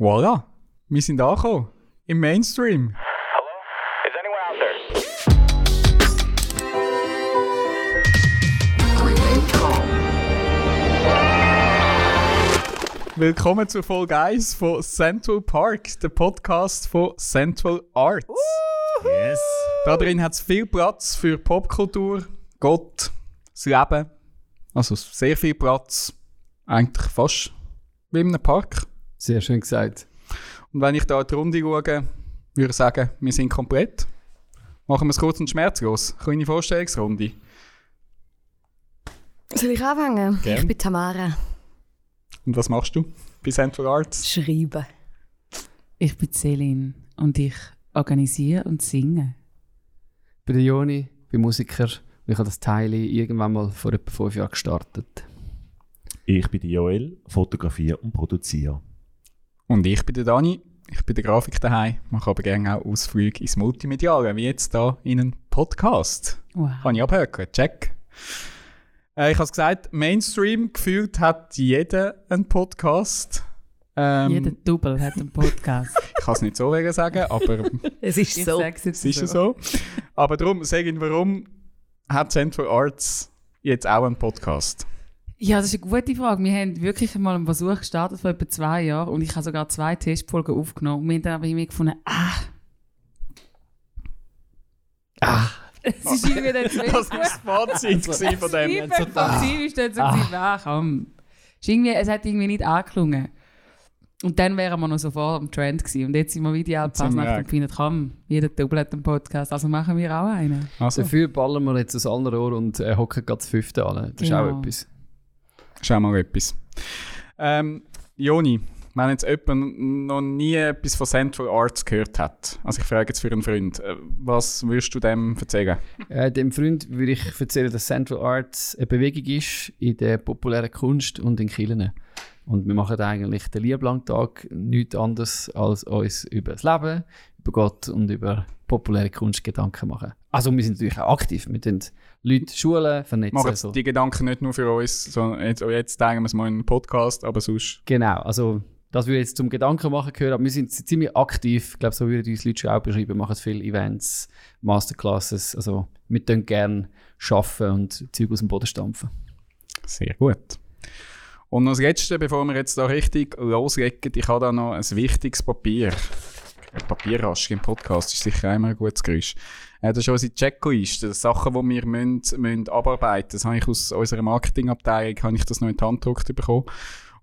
Voilà, wir sind angekommen. Im Mainstream. Hello? Is anyone out there? Willkommen zur Folge 1 von Central Park, der Podcast von Central Arts. Yes. Da drin hat es viel Platz für Popkultur, Gott, das Leben. Also sehr viel Platz. Eigentlich fast wie in einem Park. Sehr schön gesagt. Und wenn ich da in die Runde schaue, würde ich sagen, wir sind komplett. Machen wir es kurz und schmerzlos. Kleine Vorstellungsrunde. Soll ich anfangen? Gern. Ich bin Tamara. Und was machst du bei Central Arts? Schreiben. Ich bin Celine und ich organisiere und singe. Ich bin der Joni, bin Musiker und ich habe das Teil irgendwann mal vor etwa fünf Jahren gestartet. Ich bin die Joel, fotografiere und produziere. Und ich bin der Dani. Ich bin der Grafik daheim, mache aber gerne auch Ausflüge ins Multimediale, wie jetzt da in einem Podcast. Wow. Kann ich abhören, check. Äh, ich habe es gesagt, Mainstream gefühlt hat jeder einen Podcast. Ähm, Jeder Double hat einen Podcast. Ich kann es nicht so wegen sagen, aber Es ist ich so. es ist so. Aber darum, sage ich, warum hat Central Arts jetzt auch einen Podcast? Ja, das ist eine gute Frage. Wir haben wirklich mal einen Versuch gestartet vor etwa zwei Jahren und ich habe sogar zwei Testfolgen aufgenommen. Und wir haben dann aber irgendwie gefunden, ah. Ah. Es ist irgendwie dann zu Das war das Fazit von dem. Feedback vom Team ist dann so, gewesen, ah, komm. Ist irgendwie, es hat irgendwie nicht angeklungen. Und dann wären wir noch so vor dem Trend gewesen. Und jetzt sind wir sind wir Fasnacht und finden, komm, jeder Double hat einen Podcast, also machen wir auch einen. Also, Dafür ballern wir jetzt aus allen Rohren und äh, hocken gerade das fünfte an. Das ist Genau. auch etwas. Schau mal etwas. Ähm, Joni, wenn jetzt jemand noch nie etwas von Central Arts gehört hat, also ich frage jetzt für einen Freund, äh, was würdest du dem erzählen? Äh, dem Freund würde ich erzählen, dass Central Arts eine Bewegung ist in der populären Kunst und in Kirchen. Und wir machen eigentlich den Lieblangtag nichts anderes, als uns über das Leben, über Gott und über populäre Kunst Gedanken machen. Also wir sind natürlich auch aktiv. Wir tun Leute schulen, vernetzen. Machen so. die Gedanken nicht nur für uns, sondern jetzt, jetzt denken wir es mal in einen Podcast, aber sonst. Genau, also das würde jetzt zum Gedanken machen gehören, aber wir sind ziemlich aktiv. Ich glaube, so würden uns Leute schon auch beschreiben, machen viele Events, Masterclasses. Also wir tun gerne arbeiten und Zeug aus dem Boden stampfen. Sehr gut. Und das Letzte, bevor wir jetzt da richtig loslegen, ich habe da noch ein wichtiges Papier. Ein Papierrasch im Podcast ist sicher immer ein gutes Geräusch. Äh, das ist unsere Checkliste, Sachen, die wir müssen, müssen abarbeiten müssen. Das habe ich aus unserer Marketingabteilung habe ich das noch in die Hand gedruckt bekommen.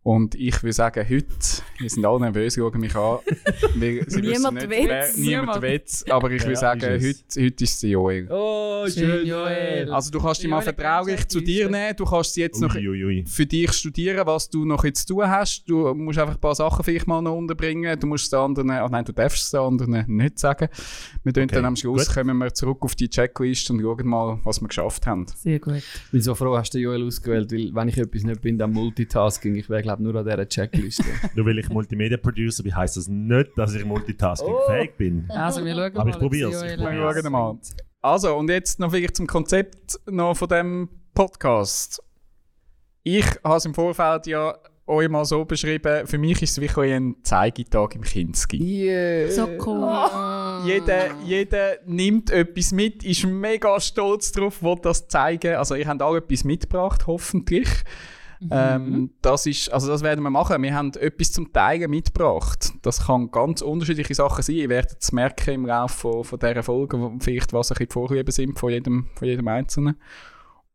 Und ich würde sagen, heute, wir sind alle nervös, schauen mich an. Wissen Niemand nicht, will's. wer- Niemand will's. Aber ich würde Ja, sagen, ist heute, heute ist es Joel. Oh, schön, Joel. Also du kannst dich mal vertraulich zu dir nehmen. Du kannst sie jetzt noch Uiuiui. für dich studieren, was du noch jetzt zu tun hast. Du musst einfach ein paar Sachen vielleicht mal noch unterbringen. Du musst es den anderen, ah nein, du darfst es den anderen nicht sagen. Wir Okay, dann am Schluss, gut. kommen wir zurück auf die Checkliste und schauen mal, was wir geschafft haben. Sehr gut. Ich bin so froh, hast du Joel ausgewählt, weil wenn ich etwas nicht bin, dann Multitasking. Ich wäre glaube nur an dieser Checkliste. Nur weil ich Multimedia-Producer bin, heisst das nicht, dass ich multitasking-fähig bin. Also wir schauen Aber ich ich Joel Wir schauen mal. Also, und jetzt noch vielleicht zum Konzept noch von dem Podcast. Ich habe es im Vorfeld ja euch mal so beschrieben, für mich ist es wie ein Zeigetag im Kinski. Yeah. So cool. Jeder, jeder nimmt etwas mit, ist mega stolz drauf, will das zeigen. Also ihr habt alle etwas mitgebracht, hoffentlich. Ähm, das ist, also das werden wir machen. Wir haben etwas zum Teilen mitgebracht. Das kann ganz unterschiedliche Sachen sein. Ihr werdet es merken im Laufe von, von dieser Folge, vielleicht was ein bisschen die Vorlieben sind von jedem, von jedem Einzelnen.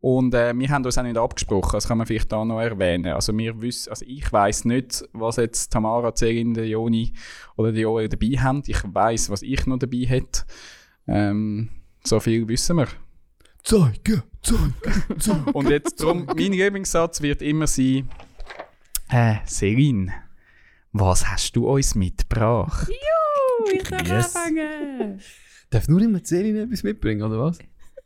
Und äh, wir haben uns auch nicht abgesprochen, das kann man vielleicht da noch erwähnen. Also wir wissen, also ich weiß nicht, was jetzt Tamara, Celine, der Joni oder die Joel dabei haben. Ich weiß, was ich noch dabei hätte. Ähm, so viel wissen wir. Zeige, zeige, zeige. Und jetzt drum, mein Lieblingssatz wird immer sein, äh, Celine, was hast du uns mitgebracht? Juhu, ich darf Yes. anfangen. Darf nur immer Celine etwas mitbringen, oder was?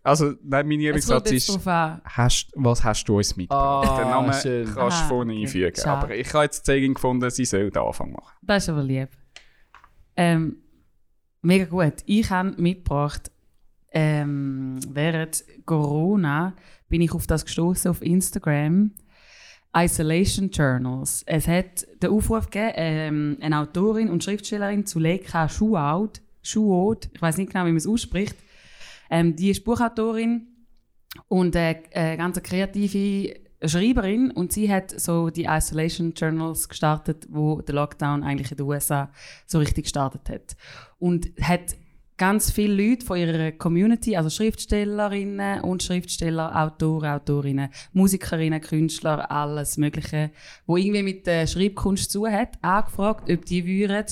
Also, nein, mein Lieblingssatz ist, hast, was hast du uns mitgebracht? Ah, Den Namen schön. kannst du vorne okay. einfügen. Schade. Aber ich habe jetzt Celine gefunden, sie soll den Anfang machen. Das ist aber lieb. Ähm, mega gut. Ich habe mitgebracht, ähm, während Corona bin ich auf das gestoßen auf Instagram. Isolation Journals. Es hat den Aufruf gegeben, ähm, eine Autorin und Schriftstellerin Zuleika Schuaud, Schuaud, ich weiß nicht genau, wie man es ausspricht, ähm, die ist Buchautorin und äh, äh, ganz eine kreative Schreiberin und sie hat so die Isolation Journals gestartet, wo der Lockdown eigentlich in den USA so richtig gestartet hat und hat ganz viele Leute von ihrer Community, also Schriftstellerinnen und Schriftsteller, Autoren, Autorinnen, Musikerinnen, Künstler, alles Mögliche, wo irgendwie mit der Schreibkunst zu hat, angefragt, ob die würden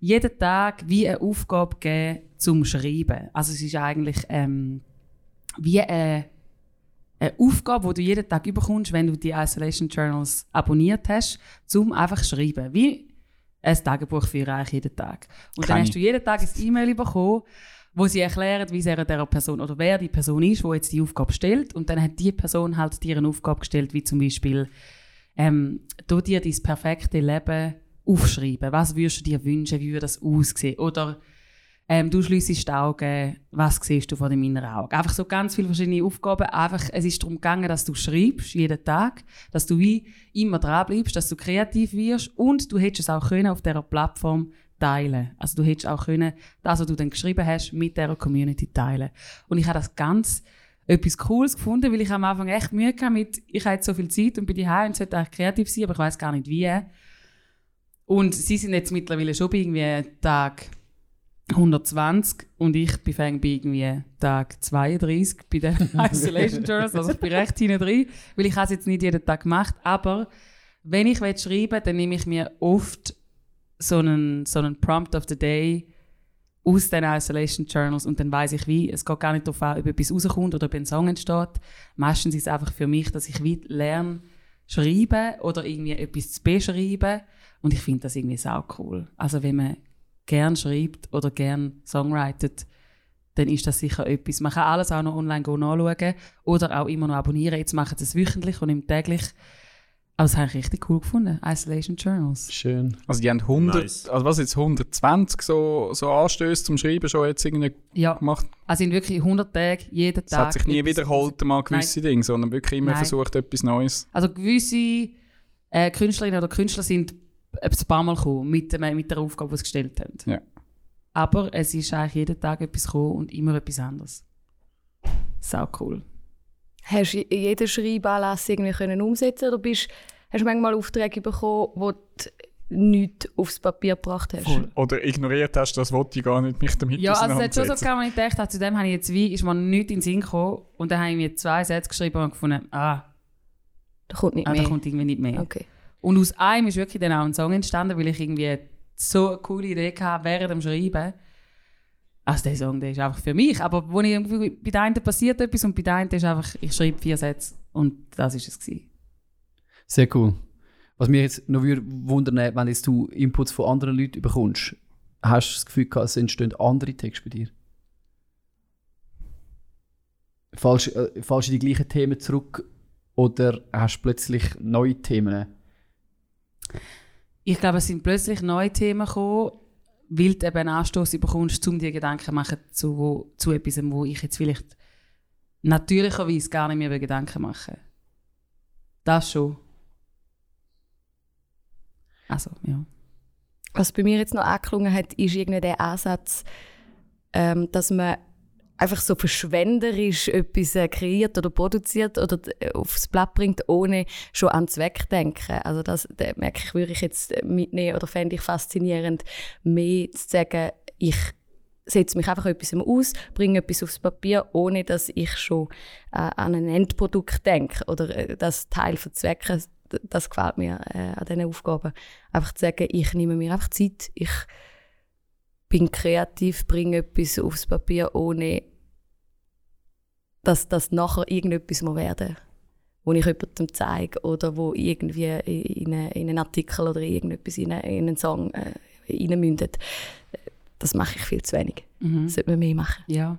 jeden Tag wie eine Aufgabe geben zum Schreiben. Also es ist eigentlich ähm, wie eine, eine Aufgabe, die du jeden Tag überkommst, wenn du die Isolation Journals abonniert hast, zum einfach schreiben. Wie ein Tagebuch für eigentlich jeden Tag. Und dann Kenn hast du jeden Tag ein E-Mail bekommen, wo sie erklären, wie sehr der Person oder wer die Person ist, die jetzt die Aufgabe stellt. Und dann hat die Person halt dir eine Aufgabe gestellt, wie zum Beispiel, ähm, du dir dein perfekte Leben aufschreiben. Was würdest du dir wünschen? Wie würde das aussehen? Oder ähm, du schliessest die Augen, was siehst du vor dem inneren Auge? Einfach so ganz viele verschiedene Aufgaben. Einfach, es ist darum gegangen, dass du schreibst, jeden Tag, dass du wie immer dran bleibst, dass du kreativ wirst und du hättest es auch können auf dieser Plattform teilen. Also du hättest auch können, das, was du dann geschrieben hast, mit dieser Community teilen. Und ich habe das ganz etwas Cooles gefunden, weil ich am Anfang echt Mühe hatte mit, ich habe jetzt so viel Zeit und bin daheim und sollte eigentlich kreativ sein, aber ich weiß gar nicht wie. Und sie sind jetzt mittlerweile schon bei irgendwie Tag 120 und ich bin fäng bei irgendwie Tag 32 bei den Isolation Journals, also ich bin recht hinten drin, weil ich es jetzt nicht jeden Tag gemacht, aber wenn ich will schreiben dann nehme ich mir oft so einen, so einen Prompt of the Day aus den Isolation Journals und dann weiß ich wie, es geht gar nicht darauf an, ob etwas rauskommt oder ob ein Song entsteht. Meistens ist es einfach für mich, dass ich wie lerne schreiben oder irgendwie etwas zu beschreiben und ich finde das irgendwie sau cool. Also wenn man gern schreibt oder gern songwritet, dann ist das sicher etwas. Man kann alles auch noch online go nachschauen oder auch immer noch abonnieren. Jetzt machen sie es wöchentlich und im täglich. Aber das habe ich richtig cool gefunden. Isolation Journals. Schön. Also die haben 100, Nice. also was jetzt 120 so, so Anstöße zum Schreiben schon jetzt irgendwie Ja, gemacht. also in wirklich 100 Tagen, jeden Tag. Es hat sich nie wiederholt mal gewisse Dinge, sondern wirklich immer Nein. versucht etwas Neues. Also gewisse äh, Künstlerinnen oder Künstler sind ein paar Mal gekommen mit, mit der Aufgabe, die sie gestellt haben. Ja. Aber es ist eigentlich jeden Tag etwas gekommen und immer etwas anderes. Sau cool. Hast du jeden Schreibanlass irgendwie können umsetzen oder bist, hast du manchmal Aufträge bekommen, wo du nichts aufs Papier gebracht hast? Voll. Oder ignoriert hast, das wollte ich gar nicht mich damit Ja, also es hat schon so auseinandersetzen. gehabt, wenn ich gedacht habe, zu dem habe ich jetzt wie, ist mir nichts in den Sinn gekommen und dann habe ich mir zwei Sätze geschrieben und gefunden, ah, Da kommt nicht ah da mehr. kommt irgendwie nicht mehr. Okay. Und aus einem ist wirklich dann auch ein Song entstanden, weil ich irgendwie so eine coole Idee hatte während dem Schreiben. Also der Song, der ist einfach für mich. Aber wo ich bei der einen passiert etwas und bei der einen ist einfach, ich schreibe vier Sätze und das ist es gewesen. Sehr cool. Was mich jetzt noch würde wundern, wenn jetzt du Inputs von anderen Leuten bekommst, hast du das Gefühl gehabt, es entstehen andere Texte bei dir? Fallst, äh, fallst du in die gleichen Themen zurück oder hast du plötzlich neue Themen? Ich glaube, es sind plötzlich neue Themen gekommen, weil du eben Anstoß bekommst, um dir Gedanken zu machen zu, zu etwas, wo ich jetzt vielleicht natürlicherweise gar nicht mehr Gedanken mache. Das schon. Also, ja. Was bei mir jetzt noch angeklungen hat, ist irgendwie der Ansatz, ähm, dass man einfach so verschwenderisch etwas äh, kreiert oder produziert oder äh, aufs Blatt bringt, ohne schon an Zweck denken. Also das, das merke ich, würde ich jetzt mitnehmen oder fände ich faszinierend, mehr zu sagen, ich setze mich einfach etwas aus, bringe etwas aufs Papier, ohne dass ich schon äh, an ein Endprodukt denke oder äh, das Teil verzwecke. D- Das gefällt mir äh, an diesen Aufgaben. Einfach zu sagen, ich nehme mir einfach Zeit, ich bin kreativ, bringe etwas aufs Papier, ohne dass das nachher irgendetwas muss werden wo ich jemandem zeige oder wo irgendwie in, eine, in einen Artikel oder in irgendetwas in, eine, in einen Song äh, reinmündet. Das mache ich viel zu wenig. Mhm. Das sollte man mehr machen. Ja.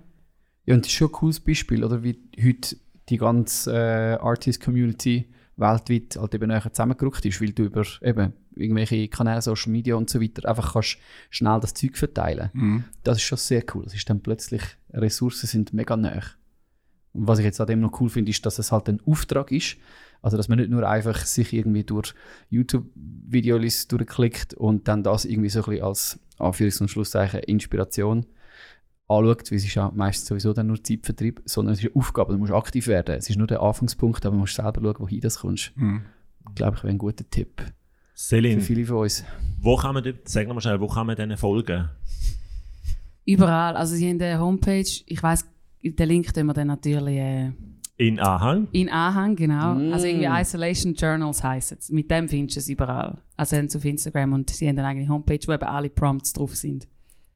Ja, und das ist schon ein cooles Beispiel, oder? Wie heute die ganze äh, Artist-Community weltweit halt eben näher zusammengerückt ist, weil du über eben irgendwelche Kanäle, Social Media und so weiter einfach kannst schnell das Zeug verteilen. Mhm. Das ist schon sehr cool. Das ist dann plötzlich, Ressourcen sind mega nah. Und was ich jetzt an dem noch cool finde, ist, dass es halt ein Auftrag ist, Also, dass man nicht nur einfach sich irgendwie durch YouTube-Videos durchklickt und dann das irgendwie so ein bisschen als Anführungs- und Schlusszeichen Inspiration anschaut, weil es ist ja meistens sowieso dann nur Zeitvertrieb, sondern es ist eine Aufgabe, du musst aktiv werden. Es ist nur der Anfangspunkt, aber du musst selber schauen, wohin das kommst. Mhm. Glaube ich, wäre ein guter Tipp für Celine, viele von uns. wo kann man, sag mal schnell, wo kann man denen folgen? Überall. Also sie haben eine Homepage. Ich weiss, den Link tun wir dann natürlich äh, In Anhang. in Anhang, genau. Mm. Also irgendwie Isolation Journals heisst es. Mit dem findest du es überall. Also haben sie auf Instagram und sie haben dann eine Homepage, wo eben alle Prompts drauf sind.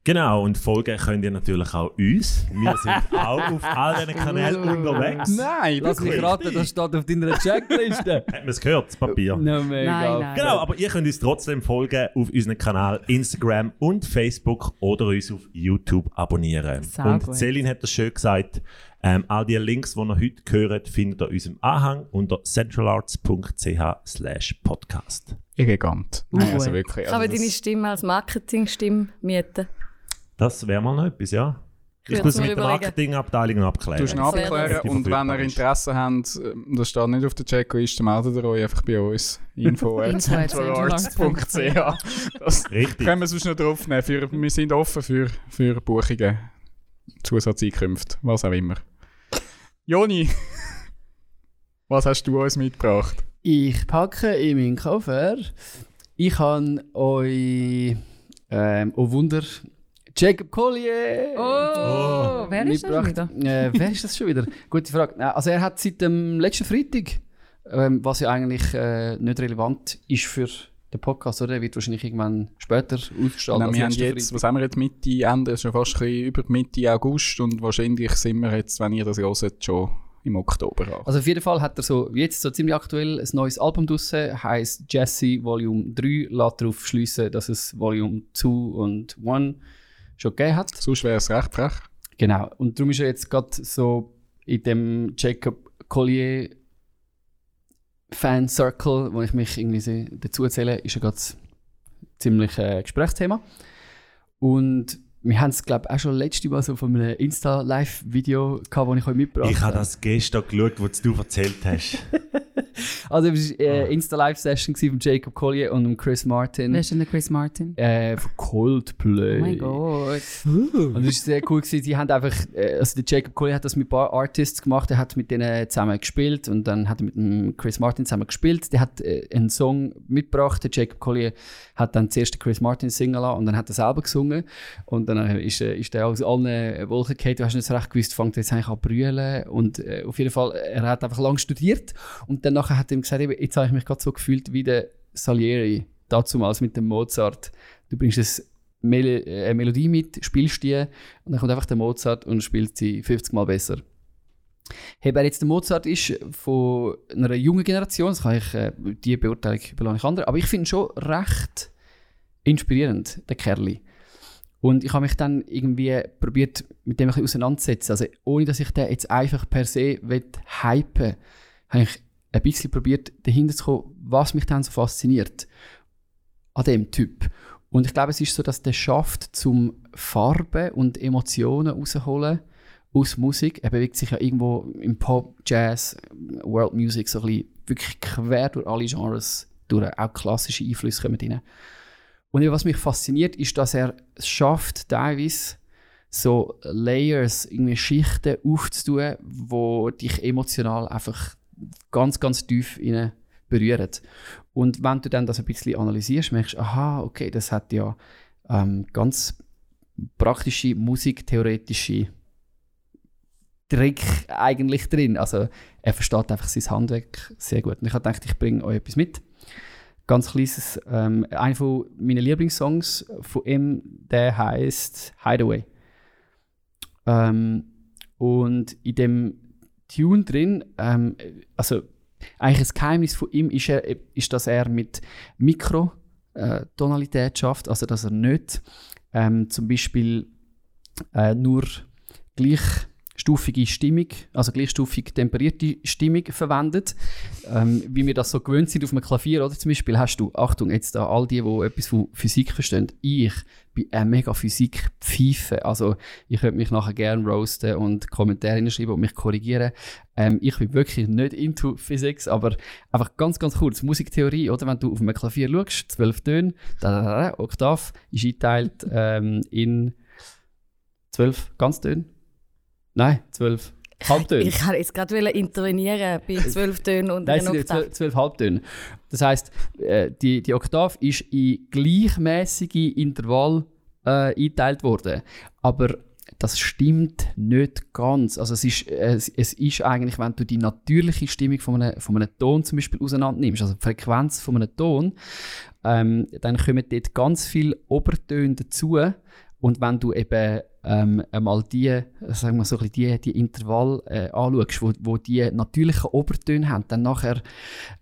Genau, und folgen könnt ihr natürlich auch uns. Wir sind auch auf all diesen Kanälen unterwegs. Nein, Lass mich raten, das steht auf deiner Checkliste. Hat man es gehört, das Papier? no, mega. Nein, nein. Genau, aber ihr könnt uns trotzdem folgen auf unserem Kanal Instagram und Facebook oder uns auf YouTube abonnieren. Sehr und gut. Celine hat das schön gesagt. Ähm, all die Links, die ihr heute hört, findet ihr in unserem Anhang unter centralarts.ch slash podcast. elegant. Uh, also wirklich. Kann man Also deine Stimme als Marketingstimme mieten? Das wäre mal noch etwas, ja. Ich muss mit der. Marketingabteilung abklären. Du Das wäre abklären und wenn ihr. Interesse habt, äh, das steht nicht auf der Checkliste, meldet ihr euch einfach bei uns. Info at Info at centralarts.ch Das Richtig. können wir sonst noch drauf nehmen. Für, wir sind offen für, für Buchungen, Zusatzeinkünfte, was auch immer. Joni, was hast du uns mitgebracht? Ich packe in meinen Koffer. Ich habe euch, ähm, oh Wunder, Jacob Collier Oh, wer ist das schon wieder? Äh, wer ist das schon wieder? Gute Frage. Also er hat seit dem letzten Freitag, ähm, was ja eigentlich äh, nicht relevant ist für den Podcast, oder? Der wird wahrscheinlich irgendwann später ausgestrahlt. Nein, wir haben jetzt, Freitag. was haben wir jetzt Mitte, Ende, schon fast ein bisschen über Mitte August und wahrscheinlich sind wir jetzt, wenn ihr das hört, schon im Oktober an. Also auf jeden Fall hat er so, jetzt so ziemlich aktuell, ein neues Album draussen, heisst Jesse Volume 3, lässt darauf schliessen, dass es Volume 2 und 1 schon gegeben hat. Sonst wäre es recht frech. Genau. Und darum ist er jetzt gerade so in dem Jacob Collier Fan Circle, wo ich mich irgendwie dazu erzähle, ist er gerade ziemlich äh, Gesprächsthema. Und wir haben es, glaube ich, auch schon letztes Mal so von einem Insta-Live-Video gehabt, das ich euch mitgebracht Ich habe das gestern geschaut, was du erzählt hast. Also, es war eine Insta-Live-Session von Jacob Collier und dem Chris Martin Wer ist denn der Chris Martin? äh, von Coldplay. Oh mein Gott. Und das war sehr cool. Gewesen. Die haben einfach, äh, also der Jacob Collier hat das mit ein paar Artists gemacht, er hat mit denen zusammen gespielt und dann hat er mit dem Chris Martin zusammen gespielt. Der hat äh, einen Song mitgebracht, der Jacob Collier hat dann zuerst den Chris Martin singen lassen und dann hat er selber gesungen. Und dann äh, ist, äh, ist der aus allen Wolken gefallen. Du hast nicht recht gewusst, fängt jetzt eigentlich an brüllen. Und äh, auf jeden Fall, er hat einfach lange studiert und dann nachher hat er ihm gesagt, jetzt habe ich mich gerade so gefühlt wie der Salieri, dazumals mit dem Mozart. Du bringst ein Mel äh, eine Melodie mit, spielst die und dann kommt einfach der Mozart und spielt sie 50 Mal besser. Hey, wer jetzt der Mozart ist von einer jungen Generation, das kann ich, äh, die Beurteilung überlasse ich anderen, aber ich finde schon recht inspirierend, der Kerli. Und ich habe mich dann irgendwie probiert, mit dem ein bisschen auseinanderzusetzen. Also ohne, dass ich den jetzt einfach per se hypen habe ich ein bisschen probiert, dahinter zu kommen, was mich dann so fasziniert an dem Typ. Und ich glaube, es ist so, dass der schafft, zum Farben und Emotionen rausholen aus Musik. Er bewegt sich ja irgendwo im Pop, Jazz, World Music so ein bisschen wirklich quer durch alle Genres durch. Auch klassische Einflüsse kommen rein. Und was mich fasziniert, ist, dass er es schafft, teilweise so Layers, irgendwie Schichten aufzutun, wo dich emotional einfach ganz, ganz tief rein berühren. Und wenn du dann das ein bisschen analysierst, merkst du, aha, okay, das hat ja ähm, ganz praktische musiktheoretische Trick eigentlich drin. Also er versteht einfach sein Handwerk sehr gut. Und ich habe gedacht, ich bringe euch etwas mit. Ganz kleines, ähm, einer von meinen Lieblingssongs von ihm, der heißt Hideaway. Ähm, und in dem Tune drin, ähm, also eigentlich das Geheimnis von ihm ist, er, ist dass er mit Mikrotonalität schafft, also dass er nicht ähm, zum Beispiel äh, nur gleich gleichstufige Stimmung, also gleichstufig temperierte Stimmung verwendet. Ähm, wie wir das so gewöhnt sind auf einem Klavier, oder zum Beispiel hast du, Achtung, jetzt da all die, die etwas von Physik verstehen, ich bin ein mega Physik-Pfeife. Also ich würde mich nachher gerne roasten und Kommentare hinschreiben und mich korrigieren. Ähm, ich bin wirklich nicht into Physics, aber einfach ganz, ganz kurz, Musiktheorie, oder? Wenn du auf einem Klavier schaust, zwölf Töne, da, da, da, Oktav, ist eingeteilt ähm, in zwölf Ganztöne. Nein, zwölf Halbtöne. Ich kann jetzt gerade wollen intervenieren bei zwölf Tönen und Nein, einer Oktave. zwölf, zwölf Halbtöne. Das heisst, äh, die, die Oktave ist in gleichmäßige Intervall äh, eingeteilt worden. Aber das stimmt nicht ganz. Also es ist, es, es ist eigentlich, wenn du die natürliche Stimmung von einem, von einem Ton zum Beispiel auseinander nimmst, also die Frequenz von einem Ton, ähm, dann kommen dort ganz viele Obertöne dazu. Und wenn du eben ähm, einmal die, sagen wir so ein die, die Intervall äh, anschaust, wo, wo die natürlichen Obertöne haben, dann nachher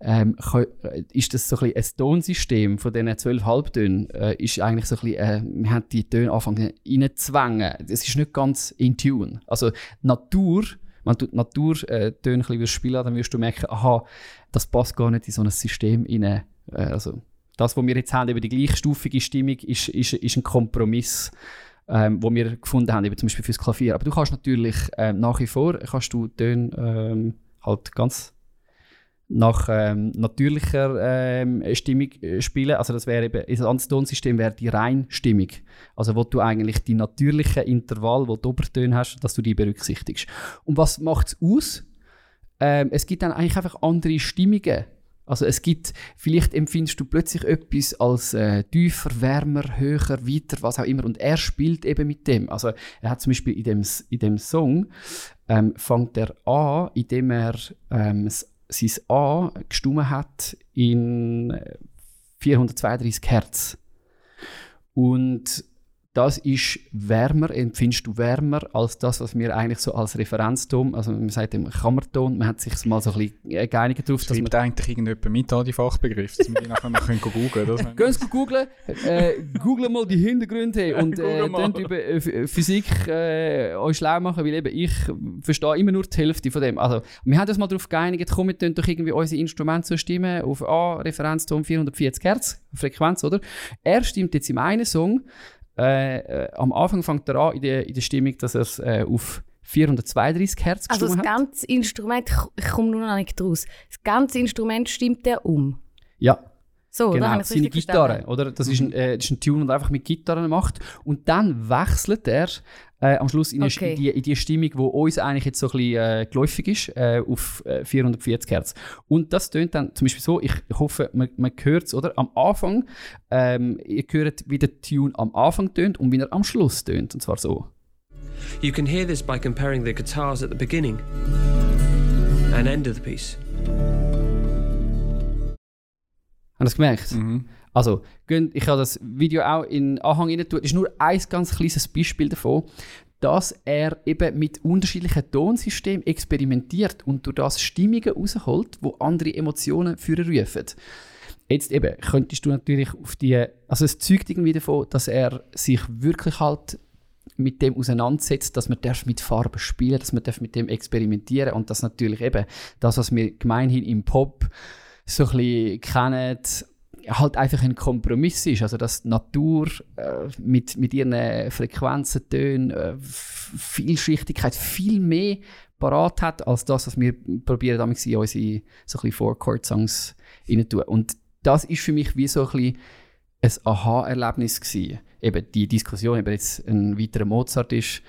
ähm, äh, ist das so ein, ein Tonsystem von diesen zwölf Halbtönen, äh, ist eigentlich so ein bisschen, äh, wir haben die Töne anfangen reinzwängen. Es ist nicht ganz in Tune. Also Natur, wenn du die Naturtöne äh, spielen dann wirst du merken, aha, das passt gar nicht in so ein System rein. Äh, also das, was wir jetzt haben, eben die gleichstufige Stimmung, ist, ist, ist ein Kompromiss, ähm, wo wir gefunden haben, zum Beispiel fürs Klavier. Aber du kannst natürlich ähm, nach wie vor, kannst du Töne ähm, halt ganz nach ähm, natürlicher ähm, Stimmung äh, spielen. Also das wäre eben, ein anderes Tonsystem wäre die Reinstimmung. Also wo du eigentlich die natürlichen Intervall, wo du Obertöne hast, dass du die berücksichtigst. Und was macht es aus? Ähm, es gibt dann eigentlich einfach andere Stimmungen. Also es gibt, vielleicht empfindest du plötzlich etwas als äh, tiefer, wärmer, höher, weiter, was auch immer. Und er spielt eben mit dem. Also er hat zum Beispiel in dem, in dem Song, ähm, fängt er an, indem er ähm, sein A gestummen hat in äh, 432 Hertz. Und das ist wärmer, empfindest du wärmer als das, was wir eigentlich so als Referenzton, also man sagt dem Kammerton, man hat sich mal so ein bisschen äh, geeinigt darauf, dass man eigentlich irgendjemand mit an die Fachbegriffe, dass wir die nachher mal können googeln können. Gehen Sie googlen, äh, google mal die Hintergründe und äh, dann über äh, Ph- Physik äh, euch schlau machen, weil eben ich verstehe immer nur die Hälfte von dem. Also wir haben uns mal darauf geeinigt, komm, wir doch irgendwie unsere Instrumente so stimmen auf A, Referenzton 440 Hertz, Frequenz, oder? Er stimmt jetzt im einen Song, äh, äh, am Anfang fängt er an in der, in der Stimmung, dass er es äh, auf 432 Hertz Also das hat. ganze Instrument, ich, ich komme nur noch nicht raus. Das ganze Instrument stimmt er um. Ja. So, genau, es seine Gitarre, verstanden. oder? Das, ist ein, äh, das ist ein Tune, den er einfach mit Gitarren macht. Und dann wechselt er äh, am Schluss in, Okay. in, die, in die Stimmung, die uns eigentlich jetzt so ein bisschen äh, geläufig ist, äh, auf äh, 440 Hertz. Und das tönt dann zum Beispiel so, ich hoffe, man, man hört es, oder? Am Anfang, ähm, ihr hört, wie der Tune am Anfang tönt und wie er am Schluss tönt. Und zwar so. You can hear this by comparing the guitars at the beginning and end of the piece. Habt ihr das gemerkt? Mhm. Also, ich habe das Video auch in Anhang rein tun. Das ist nur ein ganz kleines Beispiel davon, dass er eben mit unterschiedlichen Tonsystemen experimentiert und durch das Stimmungen rausholt, wo andere Emotionen führen rufen. Jetzt eben, könntest du natürlich auf die, also es zeugt irgendwie davon, dass er sich wirklich halt mit dem auseinandersetzt, dass man darf mit Farben spielen, dass man darf mit dem experimentieren und dass natürlich eben das, was wir gemeinhin im Pop so ein bisschen kennen, halt einfach ein Kompromiss ist. Also, dass die Natur äh, mit, mit ihren Frequenzen, Tönen, äh, Vielschichtigkeit viel mehr parat hat, als das, was wir probieren, damals in unsere so Four-Chord-Songs rein tun. Und das ist für mich wie so ein ein Aha-Erlebnis gewesen. Eben die Diskussion, ob jetzt ein weiterer Mozart ist,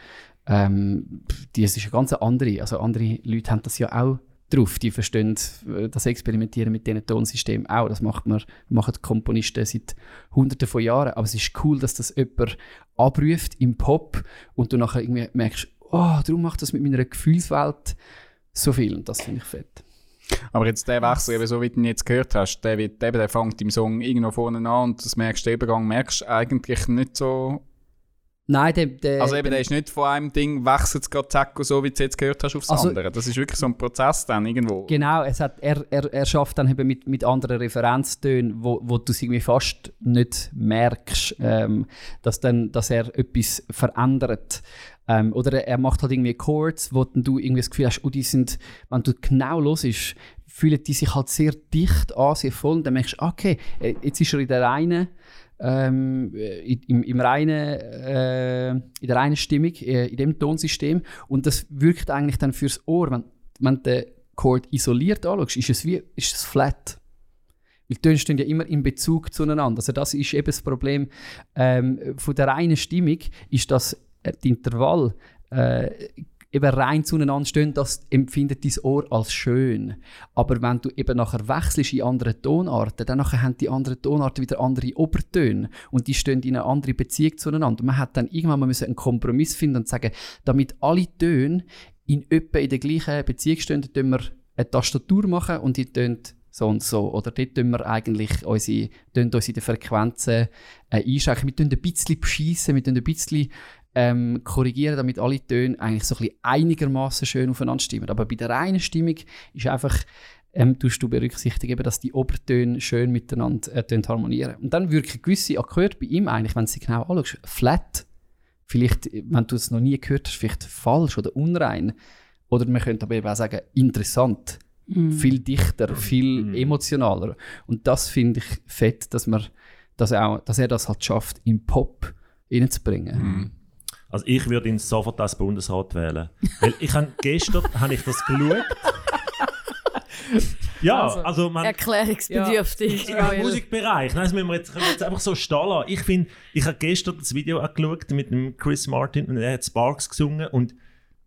ähm, das ist eine ganz andere. Also andere Leute haben das ja auch drauf. Die verstehen äh, das Experimentieren mit diesen Tonsystemen auch. Das macht man, machen Komponisten seit hunderten von Jahren. Aber es ist cool, dass das jemand abruft im Pop und du nachher irgendwie merkst, oh, darum macht das mit meiner Gefühlswelt so viel. Und das finde ich fett. Aber jetzt der Wechsel, eben so wie du ihn jetzt gehört hast, der, wird, eben, der fängt im Song irgendwo vorne an und das merkst den Übergang merkst du eigentlich nicht so Nein, der, der, Also eben, der ist nicht von einem Ding, wechselt gerade zack so, wie du jetzt gehört hast, aufs Also- andere. Das ist wirklich so ein Prozess dann irgendwo. Genau, es hat, er, er, er schafft dann eben mit, mit anderen Referenztönen, wo, wo du es irgendwie fast nicht merkst, ähm, dass, dann, dass er etwas verändert. Ähm, oder er- macht halt irgendwie Chords, wo du irgendwie das Gefühl hast, oh, die sind, wenn du genau los ist, fühlen die sich halt sehr dicht an, sehr voll. Und dann merkst du, okay, äh, jetzt ist er in der reinen, ähm, in, im, im reinen, äh, in der reinen Stimmung, äh, in dem Tonsystem. Und das wirkt eigentlich dann fürs Ohr, wenn, wenn der Chord isoliert anschaust, ist es wie ist es flat. Weil die Töne stehen ja immer in Bezug zueinander. Also das ist eben das Problem ähm, von der reinen Stimmung, ist, dass äh, die Intervall äh, eben rein zueinander stehen, das empfindet dein Ohr als schön. Aber wenn du eben nachher wechselst in andere Tonarten, dann nachher haben die anderen Tonarten wieder andere Obertöne und die stehen in einer anderen Beziehung zueinander. Und man hat dann irgendwann mal einen Kompromiss finden und sagen, damit alle Töne in etwa in der gleichen Beziehung stehen, dann tun wir eine Tastatur machen und die tönt so und so. Oder dort tun wir eigentlich unsere, tun uns in den Frequenzen äh, einschränken. Wir tun ein bisschen beschissen, wir tun ein bisschen ähm, korrigieren, damit alle Töne eigentlich so ein bisschen einigermaßen schön aufeinander stimmen. Aber bei der reinen Stimmung ist einfach, ähm, tust du berücksichtigen, dass die Obertöne schön miteinander äh, tönen harmonieren. Und dann wirken gewisse Akkorde bei ihm eigentlich, wenn du sie genau anschaust, flat. Vielleicht, wenn du es noch nie gehört hast, vielleicht falsch oder unrein. Oder man könnte aber eben auch sagen, interessant. Viel dichter, viel emotionaler. Und das finde ich fett, dass, man, dass, er auch, dass er das halt schafft, im Pop reinzubringen. Also ich würde ihn sofort als Bundesrat wählen. Weil ich habe gestern habe ich das geschaut. Ja, also, man, Erklärungsbedürftig. im Musikbereich, nein, das müssen wir jetzt, können wir jetzt einfach so stehen lassen. Ich finde, ich habe gestern das Video angeschaut mit dem Chris Martin und er hat Sparks gesungen und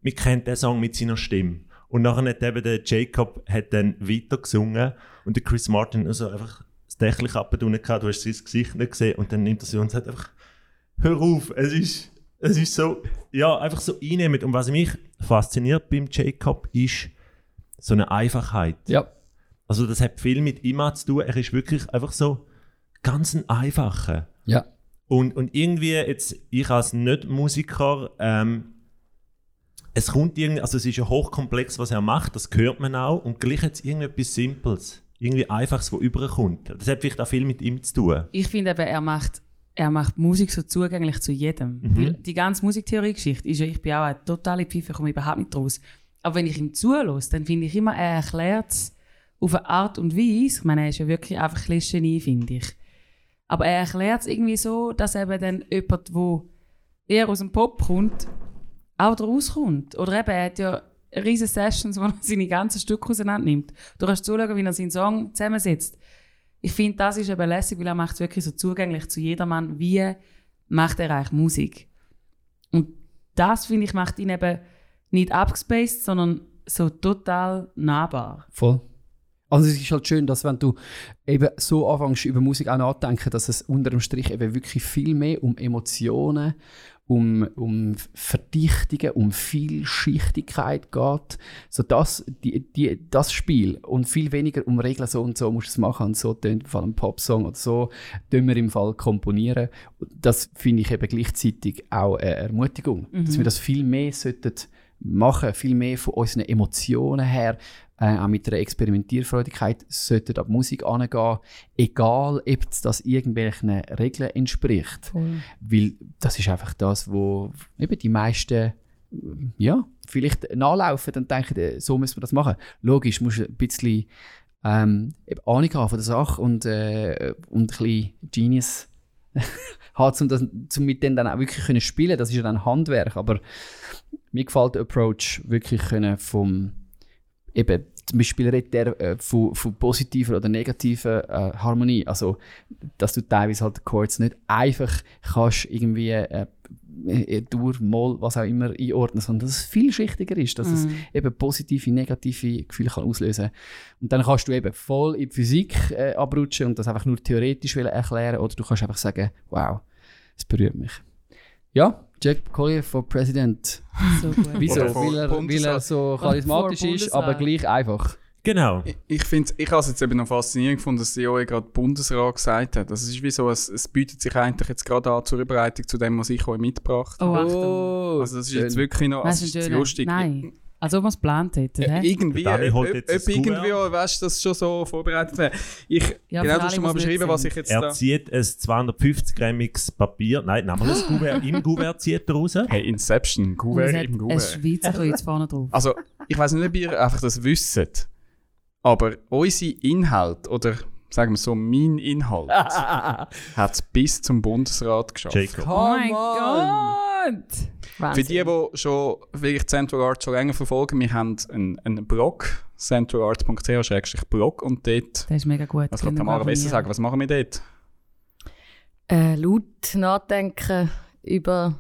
wir kennen den Song mit seiner Stimme. Und nachher hat eben der Jacob hat dann weiter gesungen und der Chris Martin also einfach das Dächlich abgetan gehabt, du hast sein Gesicht nicht gesehen und dann nimmt er sie und sagt einfach, hör auf, es ist, es ist so, ja, einfach so einnehmend. Und was mich fasziniert beim Jacob ist so eine Einfachheit. Ja. Also das hat viel mit ihm zu tun. Er ist wirklich einfach so ganz ein einfacher. Ja. Und, und irgendwie jetzt, ich als Nicht-Musiker, ähm, es kommt irgendwie, also es ist ja hochkomplex, was er macht, das hört man auch. Und gleich hat es irgendetwas Simples, irgendwie Einfaches, was überkommt. Das hat vielleicht auch viel mit ihm zu tun. Ich finde eben, er macht, er macht Musik so zugänglich zu jedem. Weil die ganze Musiktheorie-Geschichte ist ja, ich bin auch eine totale Pfeife, komme überhaupt nicht raus. Aber wenn ich ihm zulasse, dann finde ich immer, er erklärt es auf eine Art und Weise. Ich meine, er ist ja wirklich einfach ein bisschen Genie, finde ich. Aber er erklärt es irgendwie so, dass eben dann jemand, der eher aus dem Pop kommt, auch da rauskommt. Oder eben, er hat ja riesige Sessions, wo er seine ganzen Stücke auseinander nimmt. Du kannst zuschauen, wie er seinen Song zusammensetzt. Ich finde, das ist eben lässig, weil er macht es wirklich so zugänglich zu jedermann. Wie macht er eigentlich Musik? Und das, finde ich, macht ihn eben nicht abgespaced, sondern so total nahbar. Voll. Also es ist halt schön, dass wenn du eben so anfängst über Musik auch nachzudenken, dass es unter dem Strich eben wirklich viel mehr um Emotionen, um, um Verdichtungen, um Vielschichtigkeit geht. So das, die, die, das Spiel und viel weniger um Regeln, so und so musst du es machen und so tönt im Fall ein Popsong oder so, tun wir im Fall komponieren. Das finde ich eben gleichzeitig auch eine Ermutigung, dass wir das viel mehr sollten machen, viel mehr von unseren Emotionen her, äh, auch mit einer Experimentierfreudigkeit, sollten an die Musik angehen, egal ob das irgendwelchen Regeln entspricht. Weil das ist einfach das, wo eben die meisten ja, vielleicht nachlaufen und denken, äh, so müssen wir das machen. Logisch, musst du ein bisschen ähm, Ahnung haben von der Sache und, äh, und ein bisschen Genius haben, um, das, um mit denen dann auch wirklich können spielen Das ist ja dann Handwerk, aber mir gefällt der Approach wirklich können vom eben zum Beispiel redet er äh, von, von positiver oder negativer äh, Harmonie. Also, dass du teilweise halt Chords nicht einfach kannst irgendwie äh, äh, durch, Moll, was auch immer einordnen, sondern dass es vielschichtiger ist, dass es eben positive, negative Gefühle kann auslösen Und dann kannst du eben voll in die Physik äh, abrutschen und das einfach nur theoretisch erklären oder du kannst einfach sagen, wow, es berührt mich. Ja, Jack Collier for President. So gut. Wieso? Weil er, weil er so charismatisch ist, aber gleich einfach. Genau. Ich- Ich finde, ich habe es jetzt eben noch faszinierend gefunden, dass die EU gerade Bundesrat gesagt hat. Das ist wie so, es, es bietet sich eigentlich jetzt gerade an zur Überleitung zu dem, was ich euch mitgebracht habe. Oh, Achtung. Also das ist jetzt wirklich noch, also ist schön. lustig. Nein. Als ob wir es geplant hätten. Äh, hä? irgendwie, Dani ob, holt ob, jetzt das ob irgendwie, Kuvert. weißt du, das schon so vorbereitet wäre. Ich, Ja, genau, für du hast schon mal nicht beschrieben, was ich jetzt Er da... zieht ein 250-grammiges Papier. Nein, nehmen wir das Kuvert. Im Kuvert zieht er raus. Hey, Inception, Und es Gouverne hat im ein Gouverne. Schweizer Kreuz vorne drauf. Also, ich weiß nicht, ob ihr einfach das wisst, aber unser Inhalt, oder sagen wir so, mein Inhalt, hat es bis zum Bundesrat geschafft. Jacob. oh mein Gott! Für Wahnsinn. die, die schon vielleicht Central Art schon länger verfolgen, wir haben einen, einen Blog, centralarts.ch-blog, und dort, Das ist mega gut. was kann Tamara besser sagen, was machen wir dort? äh, laut nachdenken über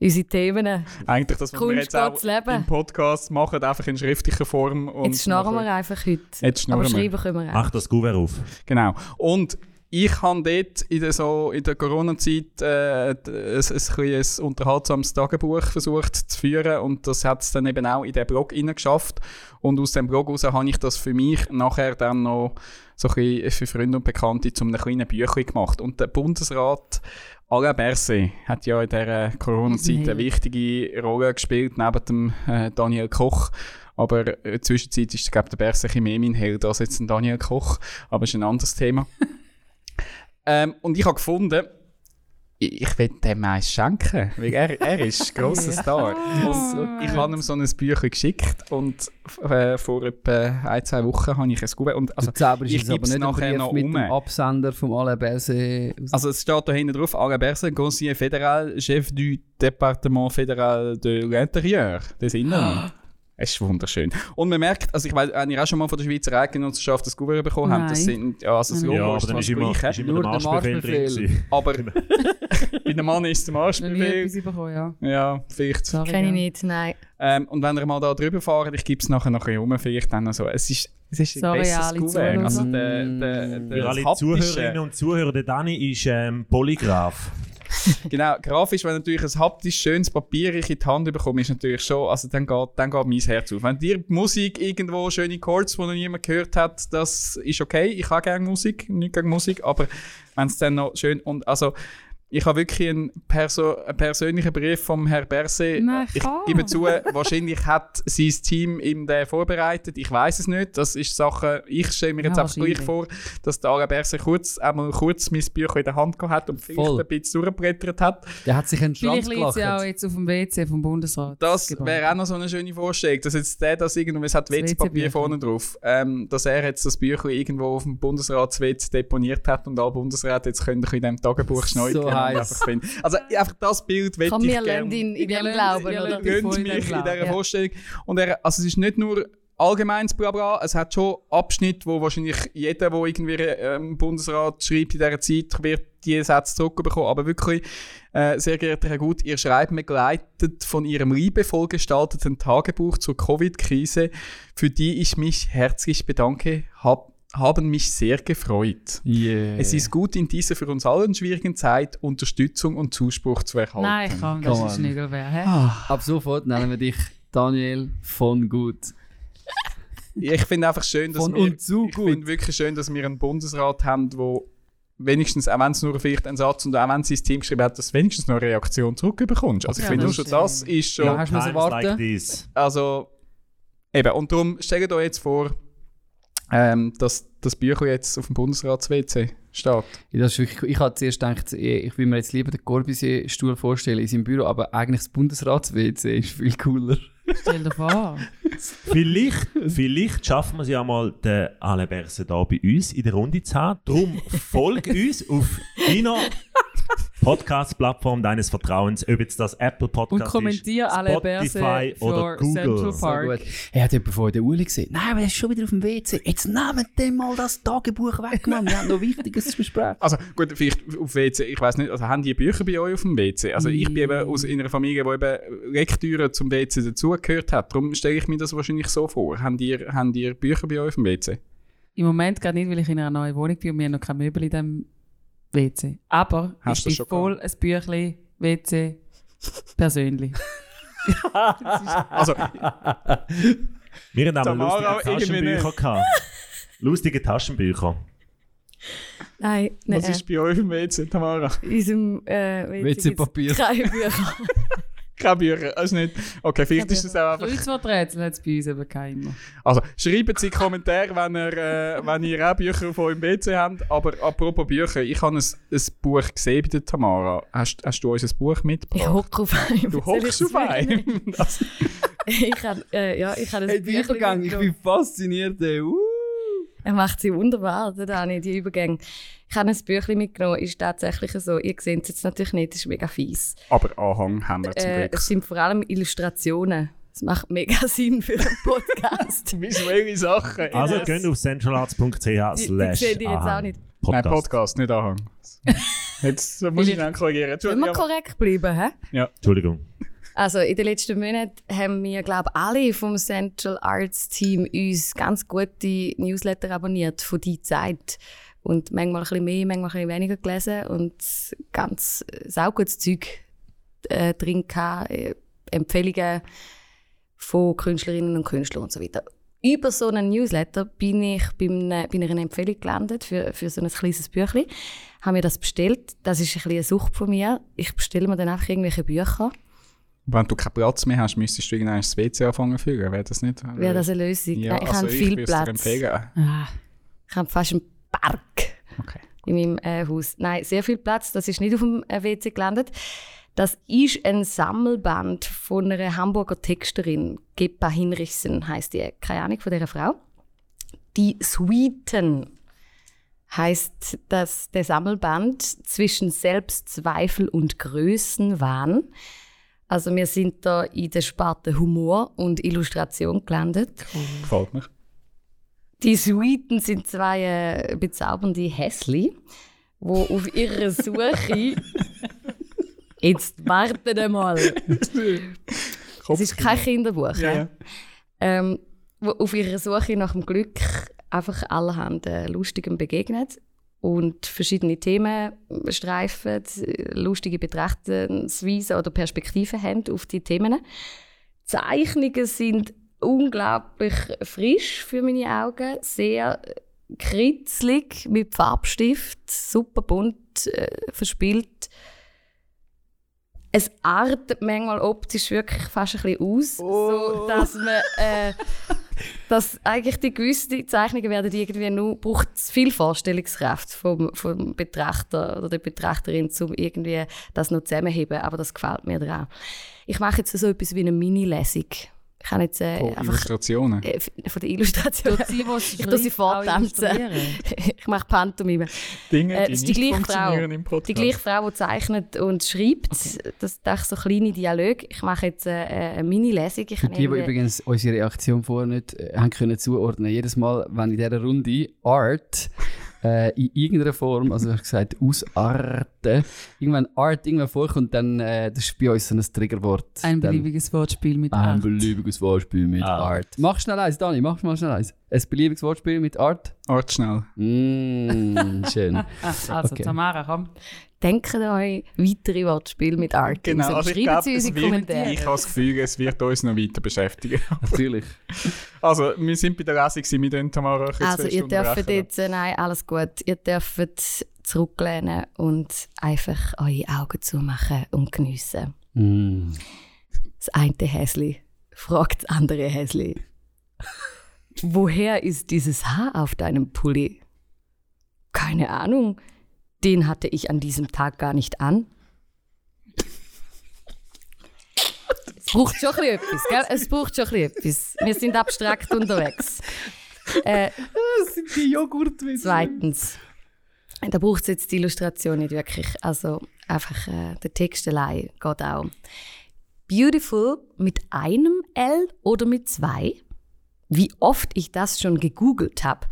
unsere Themen. Eigentlich das, was wir jetzt auch Kunst leben. im Podcast machen, einfach in schriftlicher Form. Und Jetzt schnarren wir einfach heute. Jetzt schnurren Aber wir. schreiben können wir auch. Mach das Kuvert auf. Genau. Und ich habe dort in der, so, in der Corona-Zeit äh, ein, ein, unterhaltsames Tagebuch versucht zu führen und das hat es dann eben auch in den Blog geschafft. Und aus dem Blog heraus habe ich das für mich nachher dann noch so ein bisschen für Freunde und Bekannte zu einem kleinen Büchlein gemacht. Und der Bundesrat Alain Berset hat ja in dieser Corona-Zeit eine Nein. wichtige Rolle gespielt, neben dem äh, Daniel Koch. Aber äh, in der Zwischenzeit ist, glaube ich, der Berset mehr mein Held als jetzt ein Daniel Koch. Aber das ist ein anderes Thema. ähm, und ich habe gefunden, ich, ich will dem eins schenken, weil er, er ist ein grosser Star. Und ich habe ihm so ein Bücher geschickt und äh, vor etwa ein, zwei Wochen habe ich es gut. Und also, ich gib's nicht nachher noch mit um. dem Absender vom Alain Berset. also es steht da hinten drauf, Alain Berset, Conseiller fédéral, Chef du département fédéral de l'Intérieur, des Inneren. Es ist wunderschön. Und man merkt, also ich weiß, wenn ihr auch schon mal von der Schweizer Eidgenossenschaft das Gouverneur bekommen habt, das sind, ja, also das Ja, Logo Ja, ist aber dann zwar ist das immer, Gleiche, ist immer Nur der Marschbefehl drin. Aber bei einem Mann ist der Marschbefehl. etwas bekommen, ja. Ja, vielleicht. Sorry, Kenne ich ja. nicht, nein. Ähm, und wenn ihr mal da drüber fahrt, ich gebe es nachher noch ein bisschen rum, vielleicht dann noch so. Es ist, es ist ein Sorry, besseres alle Gouverne. Zuhörer. Also der, der, der, Für alle Zuhörerinnen und Zuhörer, der Dani ist ähm, Polygraph. Genau, grafisch, wenn natürlich ein haptisch schönes Papier ich in die Hand bekomme, ist natürlich schon, also dann geht, dann geht mein Herz auf. Wenn dir Musik irgendwo schöne Chords, die noch niemand gehört hat, das ist okay. Ich habe gerne Musik, nicht gegen Musik, aber wenn es dann noch schön und also ich habe wirklich einen, Perso einen persönlichen Brief vom Herrn Berset. Ich gebe zu, wahrscheinlich hat sein Team ihm den vorbereitet. Ich weiß es nicht. Das ist Sache. Ich stelle mir jetzt Ja, einfach gleich vor, dass der Alain Berset kurz, einmal kurz mein Bücher in der Hand gehabt hat und vielleicht Voll. ein bisschen durchblättert hat. Der hat sich einen Schranz Vielleicht liegt sie auch jetzt auf dem WC vom Bundesrat. Das wäre auch noch so eine schöne Vorstellung, dass jetzt der das irgendwo, es hat Das WC-Papier vorne drauf, ähm, dass er jetzt das Büchlein irgendwo auf dem Bundesrats-WC deponiert hat und alle Bundesräte jetzt können in diesem Tagebuch So schneuzen. und heiß. Also einfach das Bild will Kann ich mir gerne. lernen in, in dem Glauben, ihr oder? Gönnt in mich in Glauben, dieser ja. Vorstellung. Und er, also es ist nicht nur allgemeines Blabla, es hat schon Abschnitte, wo wahrscheinlich jeder, der irgendwie ähm, Bundesrat schreibt in dieser Zeit, wird die Sätze zurückbekommen. Aber wirklich, äh, sehr geehrter Herr Gut, Ihr Schreiben begleitet von Ihrem liebevoll gestalteten Tagebuch zur Covid-Krise, für die ich mich herzlich bedanke, hab, haben mich sehr gefreut. Yeah. Es ist gut, in dieser für uns allen schwierigen Zeit Unterstützung und Zuspruch zu erhalten. Nein, komm, das Come ist nicht wer. Hä? Ab sofort nennen wir dich Daniel von Gut. Ich finde einfach schön, dass Von wir, und zu ich gut. finde wirklich schön, dass wir einen Bundesrat haben, wo wenigstens, auch wenn es nur vielleicht ein Satz und auch wenn sein Team geschrieben hat, dass du wenigstens noch eine Reaktion zurückbekommst. Also ich Ja, finde das schon das ist schon, Ja, hast du like also eben, und darum stellt euch jetzt vor, ähm, dass das Bücher jetzt auf dem Bundesrats-WC steht. Ja, das ist wirklich, ich hatte zuerst gedacht, ich will mir jetzt lieber den Corbusier-Stuhl vorstellen in seinem Büro, aber eigentlich das Bundesrats-WC ist viel cooler. Stell dir vor. Vielleicht, vielleicht schaffen wir es ja mal, den Alain Berset hier bei uns in der Runde zu haben. Darum folge uns auf deiner Podcast-Plattform deines Vertrauens, ob jetzt das Apple Podcast Und kommentier ist, alle Spotify oder für Central Google. So gut. Er hat jemand vorhin den Uli gesehen. Nein, aber er ist schon wieder auf dem WC. Jetzt nehmen dem mal das Tagebuch weg, Mann. Wir haben noch Wichtiges zu besprechen. Also gut, vielleicht auf WC, ich weiß nicht, also haben die Bücher bei euch auf dem WC? Also ich bin eben aus einer Familie, wo eben Lektüre zum WC dazugehört hat. Darum stelle ich mir das wahrscheinlich so vor. Haben ihr, haben ihr Bücher bei euch auf dem WC? Im Moment gerade nicht, weil ich in einer neuen Wohnung bin und wir haben noch kein Möbel in diesem WC. Aber Hast ich bin schon voll ein Büchlein WC persönlich. Also Wir haben auch Tamara lustige Taschenbücher gehabt. Lustige Taschenbücher. Nein, nein. Was ist bei euch im WC, Tamara? in unserem äh, WC-Papier. Keine Bücher. Keine Bücher, also nicht. Okay, vielleicht ist das auch einfach. Kreuzworträtsel hat es bei uns eben keiner. Also, schreibt sie in die Kommentare, wenn ihr, äh, wenn ihr auch Bücher von eurem WC habt. Aber apropos Bücher, ich habe ein, ein Buch gesehen bei der Tamara. Hast, hast du uns ein Buch mitgebracht? Ich hocke auf einem. Du hockst auf einem. Ich habe äh, ja, ich habe Hey, die Büchlein Übergang, ich bin fasziniert. Ey. Uh. Er macht sie wunderbar, der Dani, die Übergänge. Ich habe ein Büchlein mitgenommen, ist tatsächlich so. Ihr seht es jetzt natürlich nicht, das ist mega fies. Aber Anhang haben wir zum Äh, Glück. es sind vor allem Illustrationen. Das macht mega Sinn für einen Podcast. Visuelle Sachen. Also Yes. geht auf centralarts.ch Die, die slash seht ihr jetzt auch nicht. Nein, Podcast. Podcast, nicht Anhang. Jetzt muss ich dann korrigieren. Entschuldigung. korrekt bleiben, hä? Entschuldigung. Also in den letzten Monaten haben wir, glaube ich, alle vom Central Arts Team uns ganz gute Newsletter abonniert von die Zeit. Und manchmal ein bisschen mehr, manchmal ein bisschen weniger gelesen und ganz äh, saugutes Zeug äh, drin gehabt, äh, Empfehlungen von Künstlerinnen und Künstlern und so weiter. Über so einen Newsletter bin ich bei einer, bei einer Empfehlung gelandet für, für so ein kleines Büchlein. Habe mir das bestellt. Das ist ein eine Sucht von mir. Ich bestelle mir dann einfach irgendwelche Bücher. Wenn du keinen Platz mehr hast, müsstest du irgendwann das WC anfangen zu. Wäre das nicht? Wäre das eine Lösung? ja, ich also habe viel Platz. Ah, Ich habe fast einen Berg Okay. in meinem äh, Haus. Nein, sehr viel Platz. Das ist nicht auf dem äh, WC gelandet. Das ist ein Sammelband von einer Hamburger Texterin, Gepa Hinrichsen heißt die. Keine Ahnung von dieser Frau. Die Sweeten heißt das der Sammelband zwischen Selbstzweifel und Größenwahn. Also wir sind da in der Sparte Humor und Illustration gelandet. Gefällt mir. Die Suiten sind zwei äh, bezaubernde Häsli, wo auf ihrer Suche. Jetzt warten einmal. Es ist kein Kinderbuch. Ja. Ähm, wo auf ihrer Suche nach dem Glück einfach allerhand äh, Lustigem begegnet und verschiedene Themen streifen, lustige Betrachtungsweisen oder Perspektiven haben auf die Themen. Die Zeichnungen sind unglaublich frisch für meine Augen, sehr kritzlig mit Farbstift, super bunt äh, verspielt. Es artet manchmal optisch wirklich fast ein bisschen aus, so dass man äh, dass eigentlich die gewissen Zeichnungen werden irgendwie nur braucht viel Vorstellungskraft vom, vom Betrachter oder der Betrachterin, um irgendwie das noch zusammenzuheben. Aber das gefällt mir daran. Ich mache jetzt so etwas wie eine Mini-Lesung. Ich kann jetzt äh, Von einfach Illustrationen. äh, von der Illustration. Tut sie, was ich tue sie vortanzen. ich mache Pantomime. Dinge, Äh, die ist nicht die gleiche Frau. funktionieren im Podcast. Die gleiche Frau, die zeichnet und schreibt. Das sind so kleine Dialoge. Ich mache jetzt äh, eine Mini-Lesung. Habe die, die übrigens unsere Reaktion vorher nicht äh, haben können zuordnen Jedes Mal, wenn in dieser Runde Art äh, in irgendeiner Form, also ich habe gesagt, ausarten, irgendwann Art irgendwann vorkommt, dann äh, das ist bei uns so ein Triggerwort. Ein Dann- beliebiges Wortspiel mit Ein Art. beliebiges Wortspiel mit Ah. Art. Mach schnell eins, Dani, mach mal schnell eins. Ein beliebiges Wortspiel mit Art? Art schnell. Mm, schön. Ah, Also Okay. Tamara, komm. Denkt euch weitere Wortspiele mit Art. Genau, also ich glaube, uns es in die wird, Kommentare. ich habe das Gefühl, es wird uns noch weiter beschäftigen. Natürlich. Also, wir sind bei der Lesung, wir dürfen Tamara jetzt Also ihr dürft jetzt, äh, nein, alles gut. Ihr dürft zurücklehnen und einfach eure Augen zumachen und geniessen. Mm. Das eine Häsli fragt das andere Häsli. Woher ist dieses Haar auf deinem Pulli? Keine Ahnung. Den hatte ich an diesem Tag gar nicht an. Es braucht schon ein etwas, gell? Es braucht schon etwas. Wir sind abstrakt unterwegs. Äh, Das sind die Joghurtwitze. Zweitens, da braucht es jetzt die Illustration nicht wirklich. Also einfach äh, der Text allein geht auch. Beautiful mit einem L oder mit zwei? Wie oft ich das schon gegoogelt habe.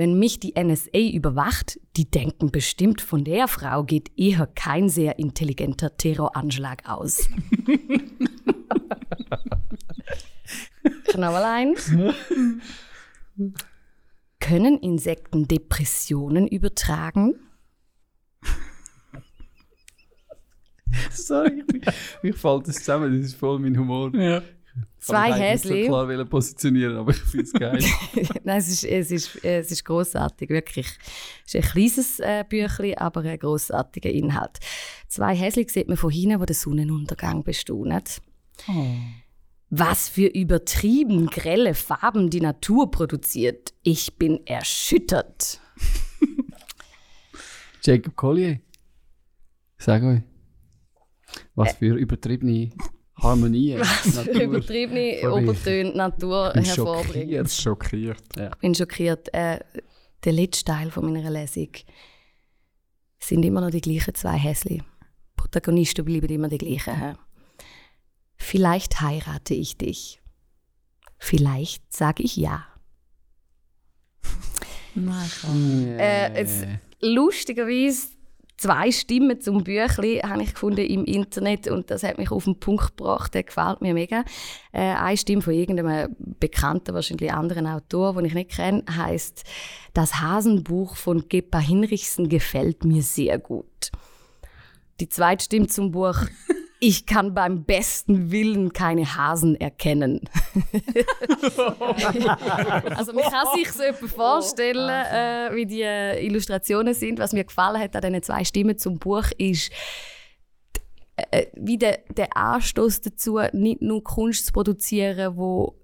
Wenn mich die NSA überwacht, die denken bestimmt, von der Frau geht eher kein sehr intelligenter Terroranschlag aus. Eins. Können Insekten Depressionen übertragen? Sorry, ich, ich falle das zusammen, das ist voll mein Humor. Ja. Zwei Ich wollte Häsli. Klar positionieren, aber ich finde es geil. Nein, es ist, es ist, es ist grossartig, wirklich. Es ist ein kleines äh, Büchlein, aber ein grossartiger Inhalt. Zwei Häsli sieht man von hinten, wo der Sonnenuntergang bestaunen. Was für übertrieben grelle Farben die Natur produziert. Ich bin erschüttert. Jacob Collier. Sage euch. Was für übertriebene Harmonie. Natur. Übertriebene. Obertöne Natur bin hervorbringen. schockiert. Schockiert. Ich bin schockiert. Äh, der letzte Teil von meiner Lesung sind immer noch die gleichen zwei Häsli. Protagonisten bleiben immer die gleichen. Vielleicht heirate ich dich. Vielleicht sage ich ja. Äh, jetzt, lustigerweise zwei Stimmen zum Büchli habe ich gefunden im Internet und das hat mich auf den Punkt gebracht. Der gefällt mir mega. Äh, eine Stimme von irgendeinem bekannten, wahrscheinlich anderen Autor, den ich nicht kenne, heißt Das Hasenbuch von Gepa Hinrichsen gefällt mir sehr gut. Die zweite Stimme zum Buch Ich kann beim besten Willen keine Hasen erkennen. also man kann sich so etwas vorstellen, äh, wie die äh, Illustrationen sind. Was mir gefallen hat an diesen zwei Stimmen zum Buch ist, äh, wie der, der Anstoß dazu, nicht nur Kunst zu produzieren, wo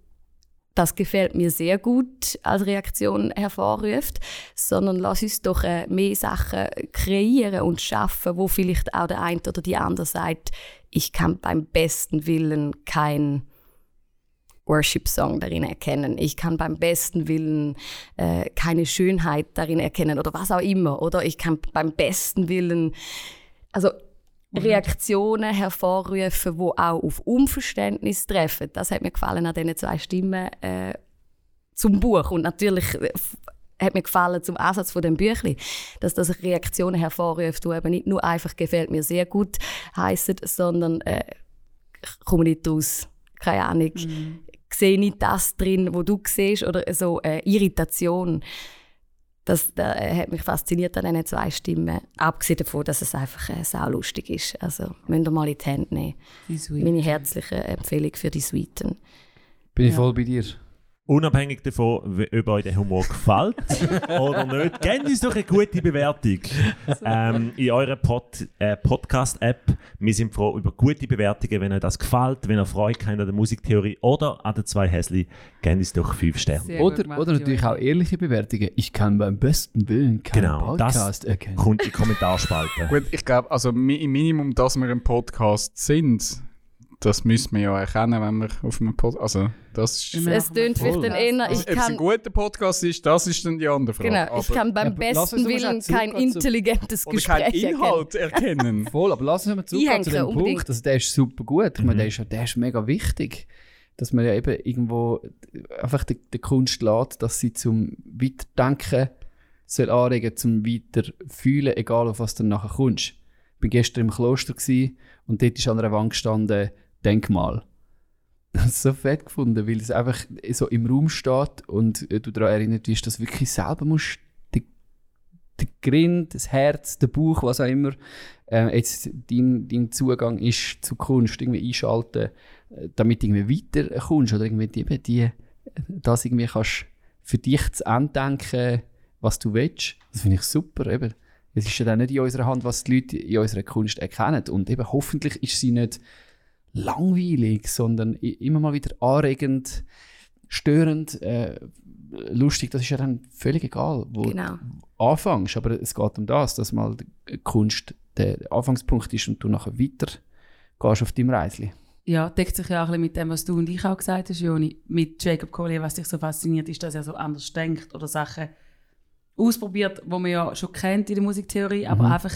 das gefällt mir sehr gut als Reaktion hervorruft, sondern lass uns doch äh, mehr Sachen kreieren und schaffen, wo vielleicht auch der eine oder die andere sagt, ich kann beim besten Willen kein Worship-Song darin erkennen. Ich kann beim besten Willen äh, keine Schönheit darin erkennen oder was auch immer. Oder ich kann beim besten Willen, also Reaktionen hervorrufen, wo auch auf Unverständnis treffen. Das hat mir gefallen an diesen zwei Stimmen äh, zum Buch und natürlich äh, hat mir gefallen zum Ansatz von dem Büchli, dass das Reaktionen hervorruft, die eben nicht nur einfach gefällt mir sehr gut heißen, sondern äh, ich komme nicht raus, keine Ahnung, sehe nicht das drin, wo du siehst oder so äh, Irritation. Das, das hat mich fasziniert an diesen zwei Stimmen. Abgesehen davon, dass es einfach äh, saulustig ist. Also, müsst ihr mal in die Hände nehmen. Die. Meine herzliche Empfehlung für die Suiten. Bin ich voll bei dir. Unabhängig davon, ob euch der Humor gefällt oder nicht, gebt uns doch eine gute Bewertung ähm, in eurer Pod, äh, Podcast-App. Wir sind froh über gute Bewertungen, wenn euch das gefällt, wenn ihr Freude habt an der Musiktheorie oder an den zwei Häsli, gebt uns doch fünf Sterne. Oder, gemacht, oder natürlich auch ehrliche Bewertungen. Ich kann beim besten Willen keinen Genau, das Podcast erkennen. kommt in die Kommentarspalte. Gut, ich glaube, also im Minimum, dass wir ein Podcast sind, das müssen wir ja erkennen, wenn wir auf einem Podcast. Also, das ist. Es tönt vielleicht dann eher, Also, ich ob es ein guter Podcast ist, das ist dann die andere Frage. genau, ich Aber- kann beim uns besten aber Willen kein zurückgehen intelligentes oder Gespräch keinen erkennen. Inhalt erkennen. Voll, aber lass uns mal zurück Einhängen, zu dem unbedingt. Punkt. Also, der ist super gut. Ich meine, der ist, der ist mega wichtig. Dass man ja eben irgendwo einfach die, die Kunst lässt, dass sie zum Weiterdenken soll anregen, zum Weiterfühlen, egal auf was du dann nachher kommst. Ich war gestern im Kloster und dort ist an einer Wand gestanden Denkmal. Das so fett gefunden, weil es einfach so im Raum steht und äh, du daran erinnert wirst, dass du wirklich selber musst der Grind, das Herz, der Bauch, was auch immer, äh, jetzt dein, dein Zugang ist zu Kunst irgendwie einschalten, äh, damit du irgendwie weiterkommst oder irgendwie die, die, das irgendwie kannst für dich zu Ende denken, was du willst. Das finde ich super. Eben. Es ist ja dann nicht in unserer Hand, was die Leute in unserer Kunst erkennen. Und eben hoffentlich ist sie nicht langweilig, sondern immer mal wieder anregend, störend, äh, lustig. Das ist ja dann völlig egal, wo Genau. du anfängst. Aber es geht um das, dass mal die Kunst der Anfangspunkt ist und du nachher weiter gehst auf deinem Reisli. Ja, deckt sich ja auch ein bisschen mit dem, was du und ich auch gesagt hast, Joni. Mit Jacob Collier, was dich so fasziniert, ist, dass er so anders denkt oder Sachen ausprobiert, die man ja schon kennt in der Musiktheorie, aber einfach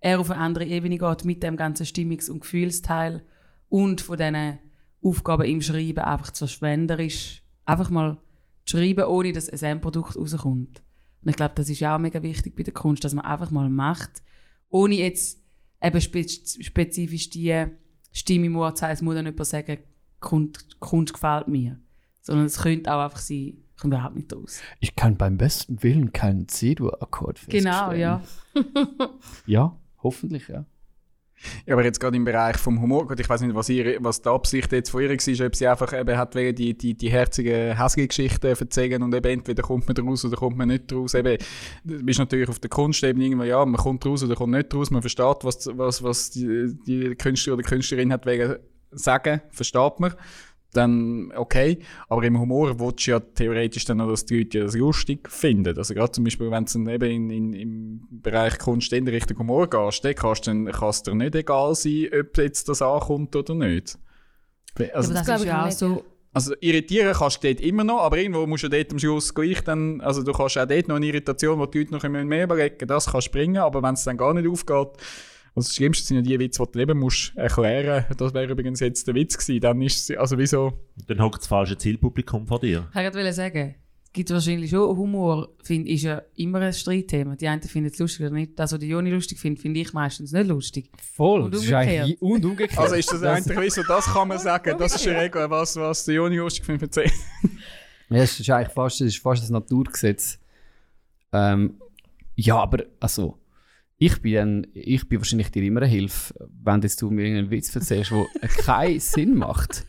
er auf eine andere Ebene geht mit dem ganzen Stimmungs- und Gefühlsteil und von diesen Aufgaben im Schreiben einfach zu verschwenderisch einfach mal zu schreiben, ohne dass ein Endprodukt rauskommt. Und ich glaube, das ist ja auch mega wichtig bei der Kunst, dass man einfach mal macht, ohne jetzt eben spe spezifisch die Stimme im Ohr zu haben, es muss dann jemand sagen, Kunst, Kunst gefällt mir. Sondern es könnte auch einfach sein, ich komme überhaupt nicht raus. Ich kann beim besten Willen keinen C-Dur-Akkord Genau, feststellen. ja. Ja, hoffentlich, ja. Ja, aber jetzt gerade im Bereich vom Humor, gut, ich weiß nicht, was, ihre, was die Absicht jetzt von ihr war, ob sie einfach eben hat wegen die, die, die herzigen, hässlichen Geschichten erzählen und eben entweder kommt man raus oder kommt man nicht raus. Eben, du bist natürlich auf der Kunstebene irgendwann, ja, man kommt raus oder kommt nicht raus, man versteht, was, was, was die, die Künstler oder Künstlerin hat wegen sagen, versteht man dann okay. Aber im Humor willst du ja theoretisch dann auch, dass die Leute das lustig finden. Also gerade zum Beispiel, wenn du eben in, in, im Bereich Kunst in Richtung Humor gehst, dann kannst dann kann es dir nicht egal sein, ob jetzt das ankommt oder nicht. Also, aber das ist ja auch so. Also irritieren kannst du dort immer noch, aber irgendwo musst du dort am Schluss gleich dann, also du kannst auch dort noch eine Irritation, wo die Leute noch immer mehr überlegen, das kannst du bringen, aber wenn es dann gar nicht aufgeht, also das Schlimmste sind ja die Witze, die du eben musst erklären musst. Das wäre übrigens jetzt der Witz gewesen. Dann ist es, also wieso... Dann hockt das falsche Zielpublikum vor dir. Ich wollte sagen, es gibt wahrscheinlich schon Humor, find, ist ja immer ein Streitthema. Die einen finden es lustig oder nicht. Das, was die Joni lustig findet, finde ich meistens nicht lustig. Voll, Und das ist eigentlich und umgekehrt. Also ist das eigentlich wieso, das kann man sagen. Das ist eine Regel, was, was der Joni lustig findet. erzählen. Ja, das ist eigentlich fast, das ist fast das Naturgesetz. Ähm, ja, aber also, ich bin, dann, ich bin wahrscheinlich dir immer eine Hilfe, wenn jetzt du mir einen Witz erzählst, der keinen Sinn macht.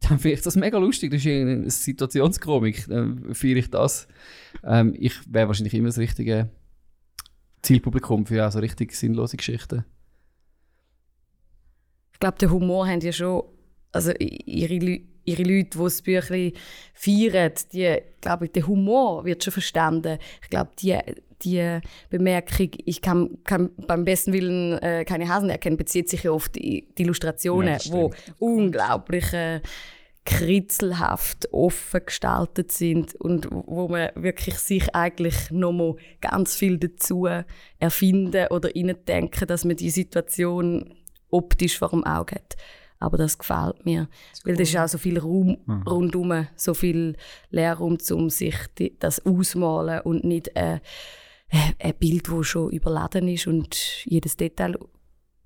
Dann finde ich das mega lustig. Das ist eine Situationskomik. Dann feiere ich das. Ähm, ich wäre wahrscheinlich immer das richtige Zielpublikum für auch so richtig sinnlose Geschichten. Ich glaube, den Humor haben ja schon, also ihre, ihre Leute, die das Büchlein feiern, die, glaube ich, der Humor wird schon verstanden. Ich glaube, die, die Bemerkung, ich kann, kann beim besten Willen äh, keine Hasen erkennen, bezieht sich ja auf die, die Illustrationen, Ja, das wo unglaublich äh, kritzelhaft offen gestaltet sind und wo man wirklich sich eigentlich nochmal ganz viel dazu erfinden oder denken, dass man die Situation optisch vor dem Auge hat. Aber das gefällt mir, weil das ist auch so viel Raum rundum, so viel Leerraum, um sich die, das ausmalen und nicht äh, ein Bild, das schon überladen ist und jedes Detail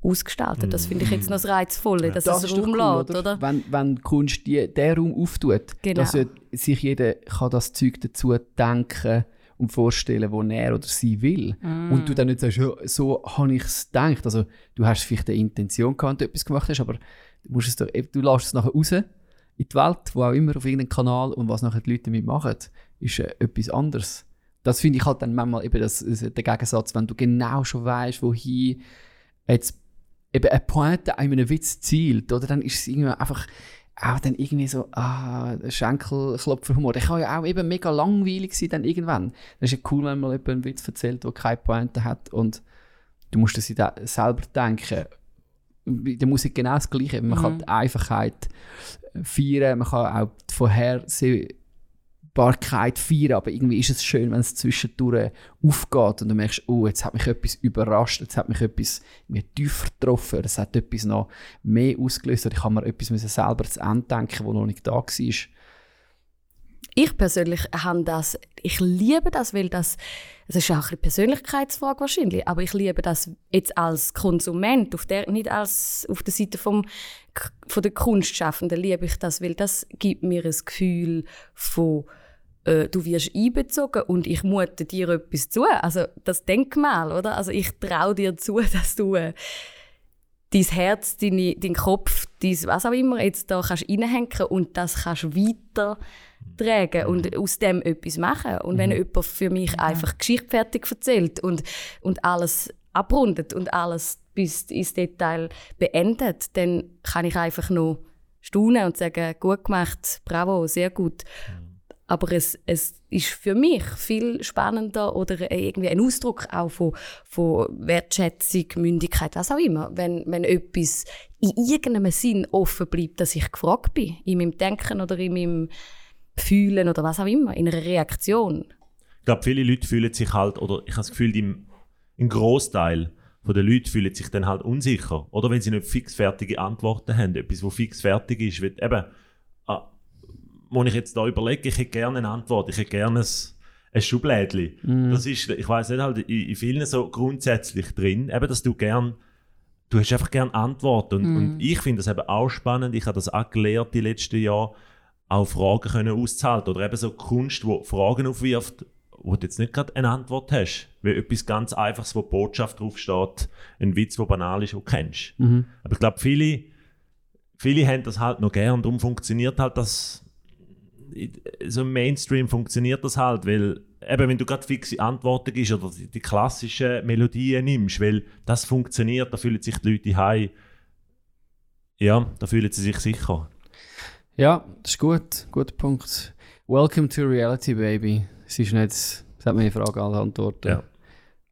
ausgestaltet. Das finde ich jetzt noch das Reizvolle, dass es Raum lässt, oder? Wenn, wenn Kunst die, den Raum auftut, Genau. dass sich jeder kann das Zeug dazu denken und vorstellen, wo er oder sie will. Und du dann nicht sagst, ja, so habe ich es gedacht. Also du hast vielleicht eine Intention gehabt, wenn du etwas gemacht hast, aber du, musst es doch, du lässt es nachher raus in die Welt, wo auch immer auf irgendeinem Kanal und was nachher die Leute damit machen, ist äh, etwas anderes. Das finde ich halt dann manchmal eben das, das, der Gegensatz, wenn du genau schon weißt, wohin jetzt eben eine Pointe an einem Witz zielt, oder dann ist es irgendwie einfach auch dann irgendwie so, ah, Schenkelklopferhumor. Der kann ja auch eben mega langweilig sein dann irgendwann. Das ist ja cool, wenn mal jemand einen Witz erzählt, der keine Pointe hat und du musst das in de- selber denken. Bei der Musik genau das Gleiche. Man kann die Einfachheit feiern, man kann auch die Vorhersehbarkeit feiern, aber irgendwie ist es schön, wenn es zwischendurch aufgeht und du merkst, oh, jetzt hat mich etwas überrascht, jetzt hat mich etwas irgendwie tiefer getroffen, es hat etwas noch mehr ausgelöst oder ich habe mir etwas müssen selber zu Ende denken, das noch nicht da war. Ich persönlich habe das, ich liebe das, weil das, das ist auch eine Persönlichkeitsfrage wahrscheinlich, aber ich liebe das jetzt als Konsument, auf der, nicht als auf der Seite vom, von der Kunstschaffenden liebe ich das, weil das gibt mir ein Gefühl von äh, du wirst einbezogen und ich mute dir etwas zu. Also das Denkmal, oder? Also ich traue dir zu, dass du äh, dein Herz, deine, dein Kopf, dein was auch immer jetzt da kannst reinhängen und das kannst weiter tragen und aus dem etwas machen. Und wenn jemand für mich einfach Geschichte fertig erzählt und, und alles abrundet und alles bis ins Detail beendet, dann kann ich einfach nur staunen und sagen, gut gemacht, bravo, sehr gut. Aber es, es ist für mich viel spannender oder irgendwie ein Ausdruck auch von, von Wertschätzung, Mündigkeit, was auch immer, wenn, wenn etwas in irgendeinem Sinn offen bleibt, dass ich gefragt bin, in meinem Denken oder in meinem Fühlen oder was auch immer, in einer Reaktion. Ich glaube, viele Leute fühlen sich halt, oder ich habe das Gefühl, die, ein Großteil der Leute fühlen sich dann halt unsicher. Oder wenn sie nicht fixfertige Antworten haben, etwas, wo fix fertig ist, wird eben, wo ich jetzt da überlege, ich hätte gerne eine Antwort, ich hätte gerne ein, ein Schublädchen. Das ist, ich weiß nicht, halt in, in vielen so grundsätzlich drin, eben, dass du gern du hast einfach gern Antworten. Und, und ich finde das eben auch spannend. Ich habe das auch gelernt die letzten Jahre, auch Fragen können auszuhalten. Oder eben so Kunst, wo Fragen aufwirft, wo du jetzt nicht gerade eine Antwort hast. Weil etwas ganz Einfaches, wo Botschaft draufsteht, ein Witz, der banal ist, du kennst. Mhm. Aber ich glaube, viele, viele haben das halt noch gern darum funktioniert halt das. So im Mainstream funktioniert das halt, weil eben, wenn du gerade fixe Antworten gibst oder die, die klassischen Melodien nimmst, weil das funktioniert, da fühlen sich die Leute heim. Ja, da fühlen sie sich sicher. Ja, das ist gut. Guter Punkt. Welcome to reality, baby. Es ist nicht, es hat mir die Frage alle Antworten. Ja.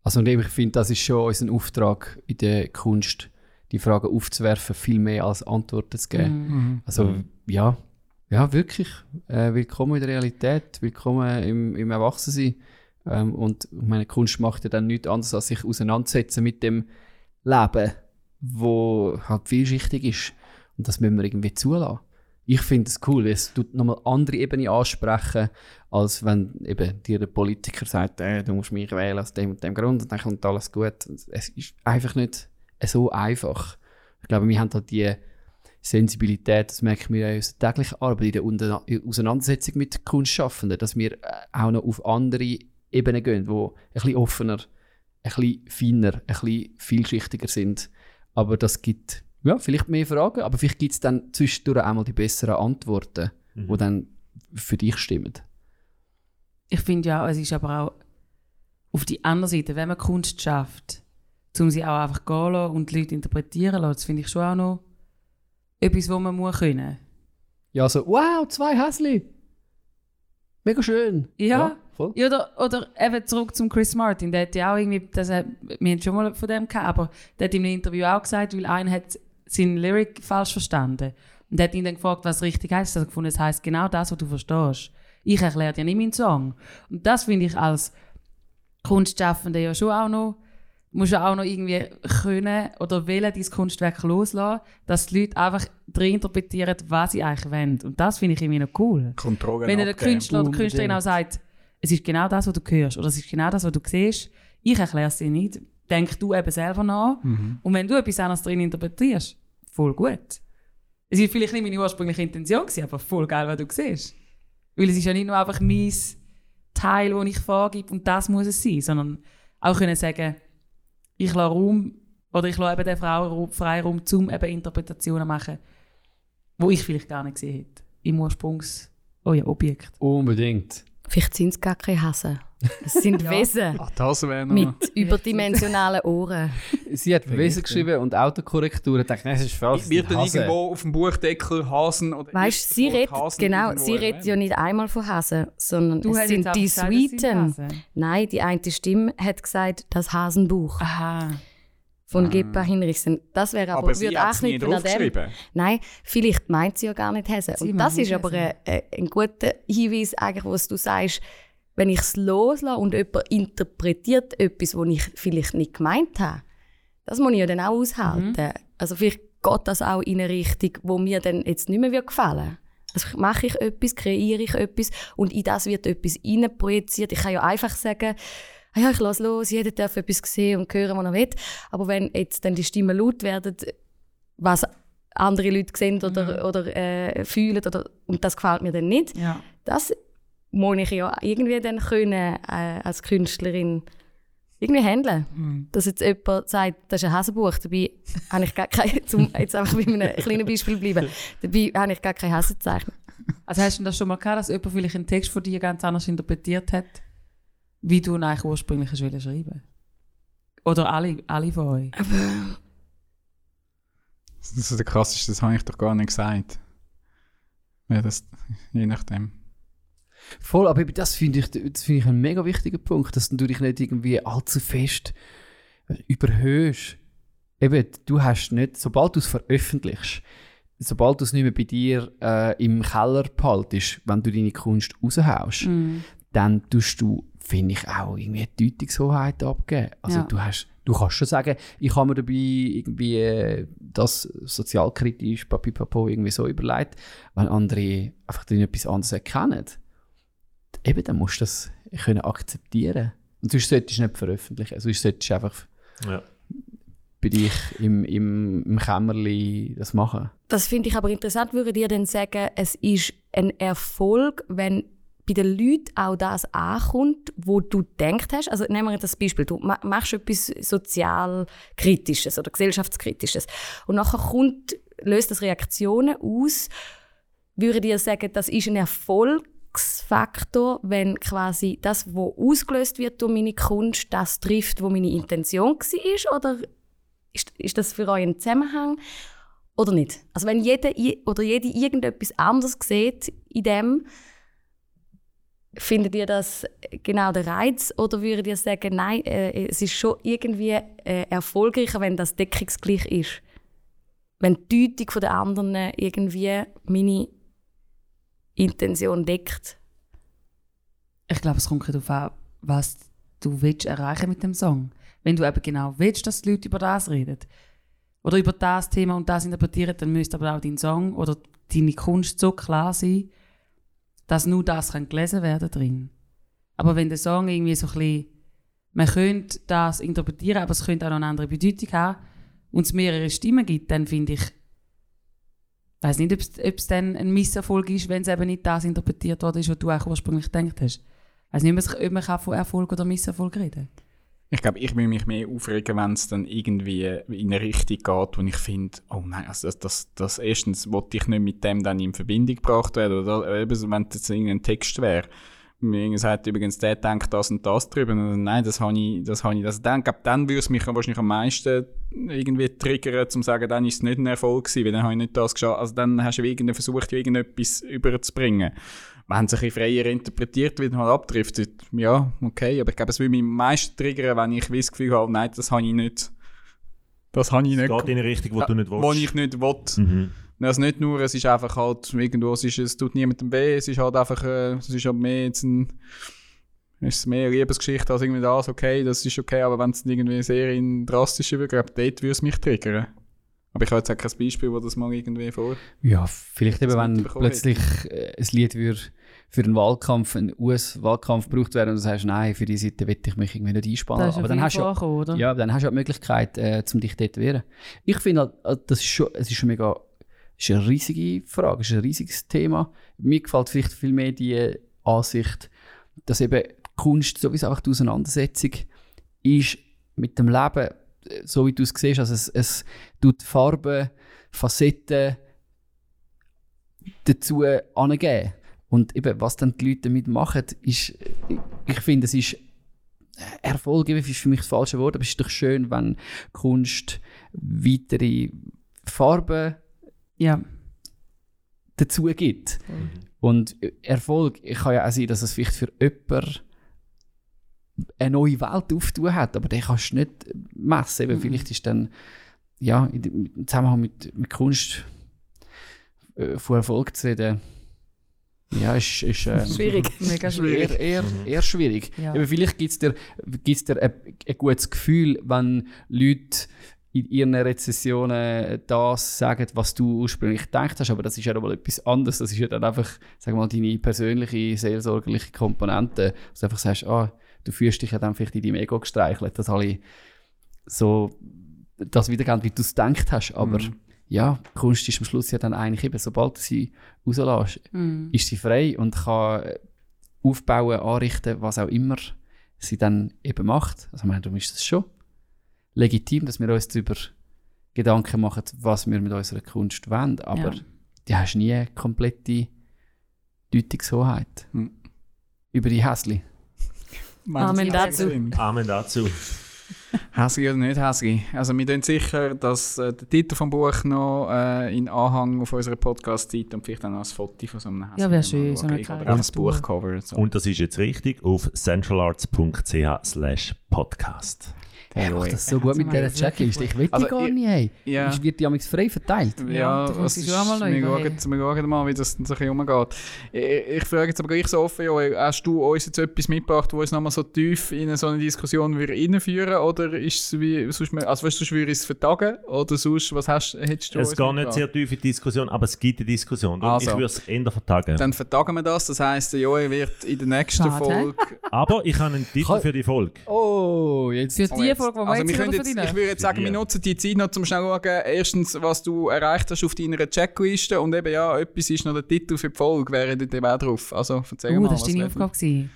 Also und eben, ich finde, das ist schon unser Auftrag in der Kunst, die Fragen aufzuwerfen, viel mehr als Antworten zu geben. Mhm. Also ja, ja wirklich. Äh, willkommen in der Realität, willkommen im, im Erwachsensein. Ähm, und meine Kunst macht ja dann nichts anderes, als sich auseinandersetzen mit dem Leben, wo halt vielschichtig ist. Und das müssen wir irgendwie zulassen. Ich finde es cool, es tut nochmal andere Ebene ansprechen, als wenn eben dir der Politiker sagt, äh, du musst mich wählen aus dem und dem Grund und dann kommt alles gut. Es ist einfach nicht so einfach. Ich glaube, wir haben halt die Sensibilität, das merken wir ja in unserer täglichen Arbeit, in der Unter- Auseinandersetzung mit Kunstschaffenden, dass wir äh, auch noch auf andere Ebenen gehen, wo ein bisschen offener, ein bisschen feiner, ein bisschen vielschichtiger sind. Aber das gibt ja, vielleicht mehr Fragen, aber vielleicht gibt es dann zwischendurch einmal die besseren Antworten, Mhm. die dann für dich stimmen. Ich finde ja, es ist aber auch auf die andere Seite, wenn man Kunst schafft, um sie auch einfach gehen und die Leute interpretieren lassen, das finde ich schon auch noch etwas, was man muss können. Ja, so, wow, zwei Häsli! Mega schön! Ja. voll. Ja, oder, oder eben zurück zum Chris Martin, der hat ja auch irgendwie, das, hat- wir haben schon mal von dem gehabt, aber der hat in einem Interview auch gesagt, weil einer hat seinen Lyric falsch verstanden. Und der hat ihn dann gefragt, was richtig heißt. Er hat gefunden, es heißt genau das, was du verstehst. Ich erkläre dir nicht meinen Song. Und das finde ich als Kunstschaffende ja schon auch noch, musst du auch noch irgendwie können oder wollen dein Kunstwerk loslassen, dass die Leute einfach drin interpretieren, was sie eigentlich wollen. Und das finde ich irgendwie noch cool. Kontrolle Wenn der. Künstler oder Künstlerin auch sagt, es ist genau das, was du hörst, oder es ist genau das, was du siehst, ich erkläre es dir nicht, denk du eben selber nach. Und wenn du etwas anderes drin interpretierst, voll gut. Es war vielleicht nicht meine ursprüngliche Intention, gewesen, aber voll geil, was du siehst. Weil es ist ja nicht nur einfach mein Teil, das ich vorgebe und das muss es sein, sondern auch können sagen, ich lasse Raum, oder ich lasse eben der Frau Raum- Freiraum, um eben Interpretationen zu machen, wo ich vielleicht gar nicht gesehen hätte. Im Ursprungs... Oh ja, Objekt. Unbedingt. Vielleicht sind es gar keine Hasen. Es sind Wesen Ah, das wäre noch. mit überdimensionalen Ohren. Sie hat Wesen geschrieben und Autokorrektur. Ich dachte, nein, es ist falsch. Wird dann Hase. irgendwo auf dem Buchdeckel Hasen oder Weißt du, sie redet, Hasen genau, irgendwo sie redet ja nicht einmal von Hasen, sondern Du es sind die gesagt, Sweeten. Nein, die eine Stimme hat gesagt, das Hasenbuch Aha. von Gepa Hinrichsen. Das wäre aber, Aber sie an dem. draufgeschrieben. Nein, vielleicht meint sie ja gar nicht Hasen. Sie Und das ist nicht aber ein, ein guter Hinweis, eigentlich, was du sagst, wenn ich es loslasse und jemand interpretiert etwas, was ich vielleicht nicht gemeint habe, das muss ich ja dann auch aushalten. Mhm. Also vielleicht geht das auch in eine Richtung, wo mir dann jetzt nicht mehr wird gefallen also mache ich etwas, kreiere ich etwas und in das wird etwas projiziert. Ich kann ja einfach sagen, ah ja, ich lasse los, jeder darf etwas sehen und hören, was er will. Aber wenn jetzt dann die Stimmen laut werden, was andere Leute sehen oder, oder äh, fühlen oder, und das gefällt mir dann nicht, Ja. das muss ich ja irgendwie dann können, äh, als Künstlerin irgendwie handeln. Dass jetzt jemand sagt, das ist ein Hasenbuch, dabei habe ich gar kein, zum jetzt einfach bei einem kleinen Beispiel bleiben, dabei habe ich gar kein Hasenzeichen. Also hast du das schon mal gehabt, dass jemand vielleicht einen Text von dir ganz anders interpretiert hat, wie du ihn eigentlich ursprünglich hast schreiben Oder alle, alle von euch? Das ist der krasseste, das habe ich doch gar nicht gesagt. Ja, das, je nachdem. Voll, aber das finde ich, das finde ich einen mega wichtigen Punkt, dass du dich nicht irgendwie allzu fest überhöhst. Eben, du hast nicht, sobald du es veröffentlichst, sobald du es nicht mehr bei dir äh, im Keller behaltest, wenn du deine Kunst raushaust, dann tust du, finde ich, auch irgendwie die Deutungshoheit abgeben. Also Ja. du hast, du kannst schon sagen, ich habe mir dabei irgendwie äh, das sozialkritisch, papipapo, irgendwie so überlegt, wenn andere einfach etwas anderes erkennen. Eben, dann musst du das können akzeptieren. Und sonst solltest du nicht veröffentlichen. Sonst solltest du einfach Ja. bei dich im, im, im Kämmerli das machen. Das finde ich aber interessant. Würdet ihr denn sagen, es ist ein Erfolg, wenn bei den Leuten auch das ankommt, wo du gedacht hast. Also nehmen wir das Beispiel, du ma- machst etwas sozialkritisches oder gesellschaftskritisches und nachher kommt, löst das Reaktionen aus, würde dir sagen, das ist ein Erfolgsfaktor, wenn quasi das, was ausgelöst wird durch meine Kunst, das trifft, wo meine Intention war? Oder ist, ist das für euch ein Zusammenhang? Oder nicht? Also wenn jeder oder jede irgendetwas anderes sieht in dem, findet ihr das genau der Reiz? Oder würdet ihr sagen, nein, äh, es ist schon irgendwie äh, erfolgreicher, wenn das deckungsgleich ist? Wenn die Deutung der anderen irgendwie meine Intention deckt? Ich glaube, es kommt darauf an, was du willst erreichen mit dem Song. Wenn du eben genau willst, dass die Leute über das reden oder über das Thema und das interpretieren, dann müsste aber auch dein Song oder deine Kunst so klar sein, dass nur das kann gelesen werden drin. Aber wenn der Song irgendwie so ein bisschen, man könnte das interpretieren, aber es könnte auch noch eine andere Bedeutung haben und es mehrere Stimmen gibt, dann finde ich weiß nicht, ob es- es dann ein Misserfolg ist, wenn es eben nicht das interpretiert worden ist, was du auch ursprünglich gedacht hast. Weiß nicht, ob man, kann von Erfolg oder Misserfolg reden Ich glaube, ich will mich mehr aufregen, wenn es dann irgendwie in eine Richtung geht, wo ich finde, oh nein, also das, das, das erstens wollte ich nicht mit dem dann in Verbindung gebracht werden. Oder eben, wenn das jetzt irgendein Text wäre. Irgendwie sagt übrigens, der denkt das und das drüber. Und nein, das habe ich, das habe ich, also dann, glaub, dann würde es mich wahrscheinlich am meisten irgendwie triggern, zum zu sagen, dann ist es nicht ein Erfolg gewesen, weil dann habe ich nicht das geschafft. Also dann hast du irgendwie versucht, irgendetwas überzubringen. Wenn es ein bisschen freier interpretiert wird und halt abdriftet, ja, okay. Aber ich glaube, es würde mich am meisten triggern, wenn ich das Gefühl habe, nein, das habe ich nicht. Das habe ich Es nicht. geht in eine Richtung, wo du nicht Wo willst. ich nicht will. Mhm. Also nicht nur, es ist einfach halt irgendwo, es, ist, es tut niemandem weh, es ist halt einfach, äh, es ist halt mehr jetzt ein, es ist mehr eine Liebesgeschichte als irgendwie das, okay, das ist okay, aber wenn es irgendwie sehr in drastische wird, glaube dort würde es mich triggern. Aber ich habe jetzt auch kein Beispiel, wo das mal irgendwie vor... Ja, vielleicht eben, wenn plötzlich äh, ein Lied würde für einen Wahlkampf, einen US-Wahlkampf gebraucht werden und du sagst, nein, für die Seite will ich mich irgendwie nicht einspannen. Das ist aber dann hast du ja, ja, dann hast du ja die Möglichkeit, äh, zum dich dort zu wehren. Ich finde, halt, äh, das ist schon, es ist schon mega, ist eine riesige Frage, ist ein riesiges Thema. Mir gefällt vielleicht viel mehr die Ansicht, dass eben Kunst sowieso einfach die Auseinandersetzung ist mit dem Leben, so wie du es siehst, also es, es tut Farben, Facetten dazu angeben. Und eben, was dann die Leute damit machen, ist, ich, finde, es ist Erfolg ist für mich das falsche Wort, aber es ist doch schön, wenn Kunst weitere Farben Ja. dazu gibt. Und Erfolg ich kann ja auch sein, dass es vielleicht für jemanden eine neue Welt auftun hat, aber den kannst du nicht messen. Eben, Mhm. Vielleicht ist dann, ja, im Zusammenhang mit, mit Kunst äh, von Erfolg zu reden, ja, ist, ist äh, Schwierig. Mega eher, schwierig. eher, eher schwierig. Ja. Eben, vielleicht gibt es dir, gibt's dir ein, ein gutes Gefühl, wenn Leute in ihren Rezessionen das sagen, was du ursprünglich gedacht hast, aber das ist ja nochmal etwas anderes. Das ist ja dann einfach, sag mal, deine persönliche, seelsorgerliche Komponente. Dass du einfach sagst, ah, du fühlst dich ja dann vielleicht in deinem Ego gestreichelt, dass alle so das wiedergeben, wie du es gedacht hast. Aber Mhm. ja, Kunst ist am Schluss ja dann eigentlich eben, sobald du sie rauslässt, Mhm. ist sie frei und kann aufbauen, anrichten, was auch immer sie dann eben macht. Also ich meine, darum ist das schon legitim, dass wir uns darüber Gedanken machen, was wir mit unserer Kunst wollen, aber Ja. du hast nie eine komplette Deutungshoheit Hm. über die Häsli. Amen dazu. Amen dazu. Hässlich oder nicht hässlich? Also wir tun sicher, dass äh, der Titel vom Buch noch äh, in Anhang auf unserer Podcast-Seite und vielleicht auch noch ein Foto von so einem Ja, wäre Häsli schön, so. Oder auch das. Buchcover. So. Und das ist jetzt richtig auf centralarts.ch slash podcast. Er macht das so gut mit dieser Checkliste. Ich will Also, die gar ich- nicht haben. ja. Es wird ja manchmal frei verteilt. Ja, Ja, da was muss ich ist, schon mal noch wir, schauen, mal, wie das dann so ein bisschen umgeht. Ich, ich frage jetzt aber gleich so offen, Joel, hast du uns jetzt etwas mitgebracht, wo uns nochmal so tief in so eine Diskussion würde reinführen oder ist es wie, sonst, also weißt du, sonst würde ich es vertagen oder sonst, was hast, hättest du Es geht nicht sehr tief in die Diskussion, aber es gibt eine Diskussion. Also. Ich würde es eher vertagen. Dann vertagen wir das, das heisst, der Joel wird in der nächsten. Folge... Aber ich habe einen Titel für die Folge. Oh, jetzt. Für die jetzt- Folge, die wir also wir können jetzt, verdienen. Ich würde jetzt sagen, wir nutzen die Zeit noch zum schnell schauen, erstens, was du erreicht hast auf deiner Checkliste und eben ja, etwas ist noch der Titel für die Folge, wäre eben auch drauf. Also erzähl Uh, mal, das war deine Aufgabe. gewesen.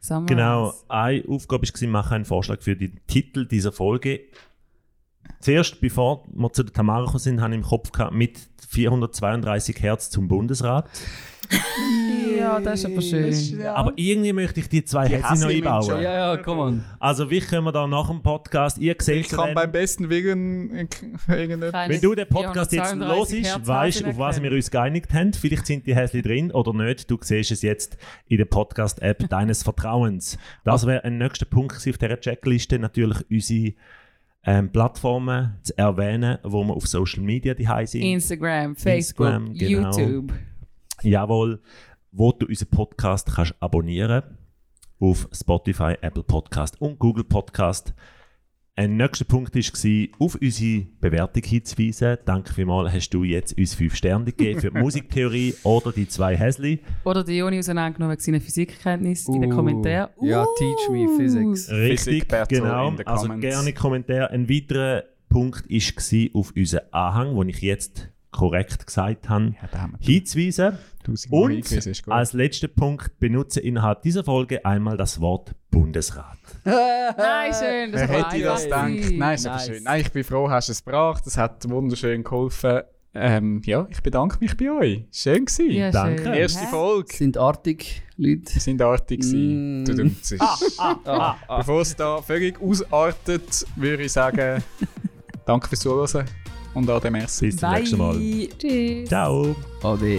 Summarize. Genau, eine Aufgabe war, mache einen Vorschlag für den Titel dieser Folge. Zuerst, bevor wir zu der Tamara sind, habe ich im Kopf gehabt, mit 432 Hertz zum Bundesrat. Ja, das ist aber schön. Ja. Aber irgendwie möchte ich die zwei Häschen noch einbauen. Ja, ja, komm on. Also wie können wir da nach dem Podcast, ihr seht ich kann dann, beim besten Willen irgendetwas. Wenn du den Podcast jetzt 432 los Hertz weißt, Häschen auf was wir uns geeinigt haben. Vielleicht sind die Häschen drin oder nicht. Du siehst es jetzt in der Podcast-App deines Vertrauens. Das wäre ein nächster Punkt auf dieser Checkliste. Natürlich unsere ähm, Plattformen zu erwähnen, wo wir auf Social Media die sind. Instagram, Facebook, Instagram, genau. YouTube. Jawohl, wo du unseren Podcast kannst abonnieren auf Spotify, Apple Podcast und Google Podcast. Ein nächster Punkt war, auf unsere Bewertung hinzuweisen. Danke vielmals, hast du jetzt uns fünf Sterne gegeben für die Musiktheorie oder die zwei Häsli. Oder die Joni auseinandergenommen wegen seiner Physikkenntnis in den Uh, Kommentaren. Ja, Uh. teach me physics. Richtig, Battle genau. in the Also comments. gerne Kommentar. Ein weiterer Punkt war auf unseren Anhang, den ich jetzt korrekt gesagt Ja, haben wir hinzuweisen. Und als letzter Punkt benutze innerhalb dieser Folge einmal das Wort Bundesrat. Nein, schön. Das Wer war hätte das einfach gedacht? gewesen. Nein, ist aber Nice. schön. Nein, ich bin froh, hast du es gebracht. Es hat wunderschön geholfen. Ähm, ja, ich bedanke mich bei euch. Schön gewesen. Ja, Danke. schön. Erste Hä? Folge. Sind artig, Leute. Sind artig gewesen. Mm. Du dummst. Ah, Bevor es da völlig ausartet, würde ich sagen, danke fürs Zuhören und an dem Merci. Bis zum nächsten Mal. Tschüss. Ciao. Ade.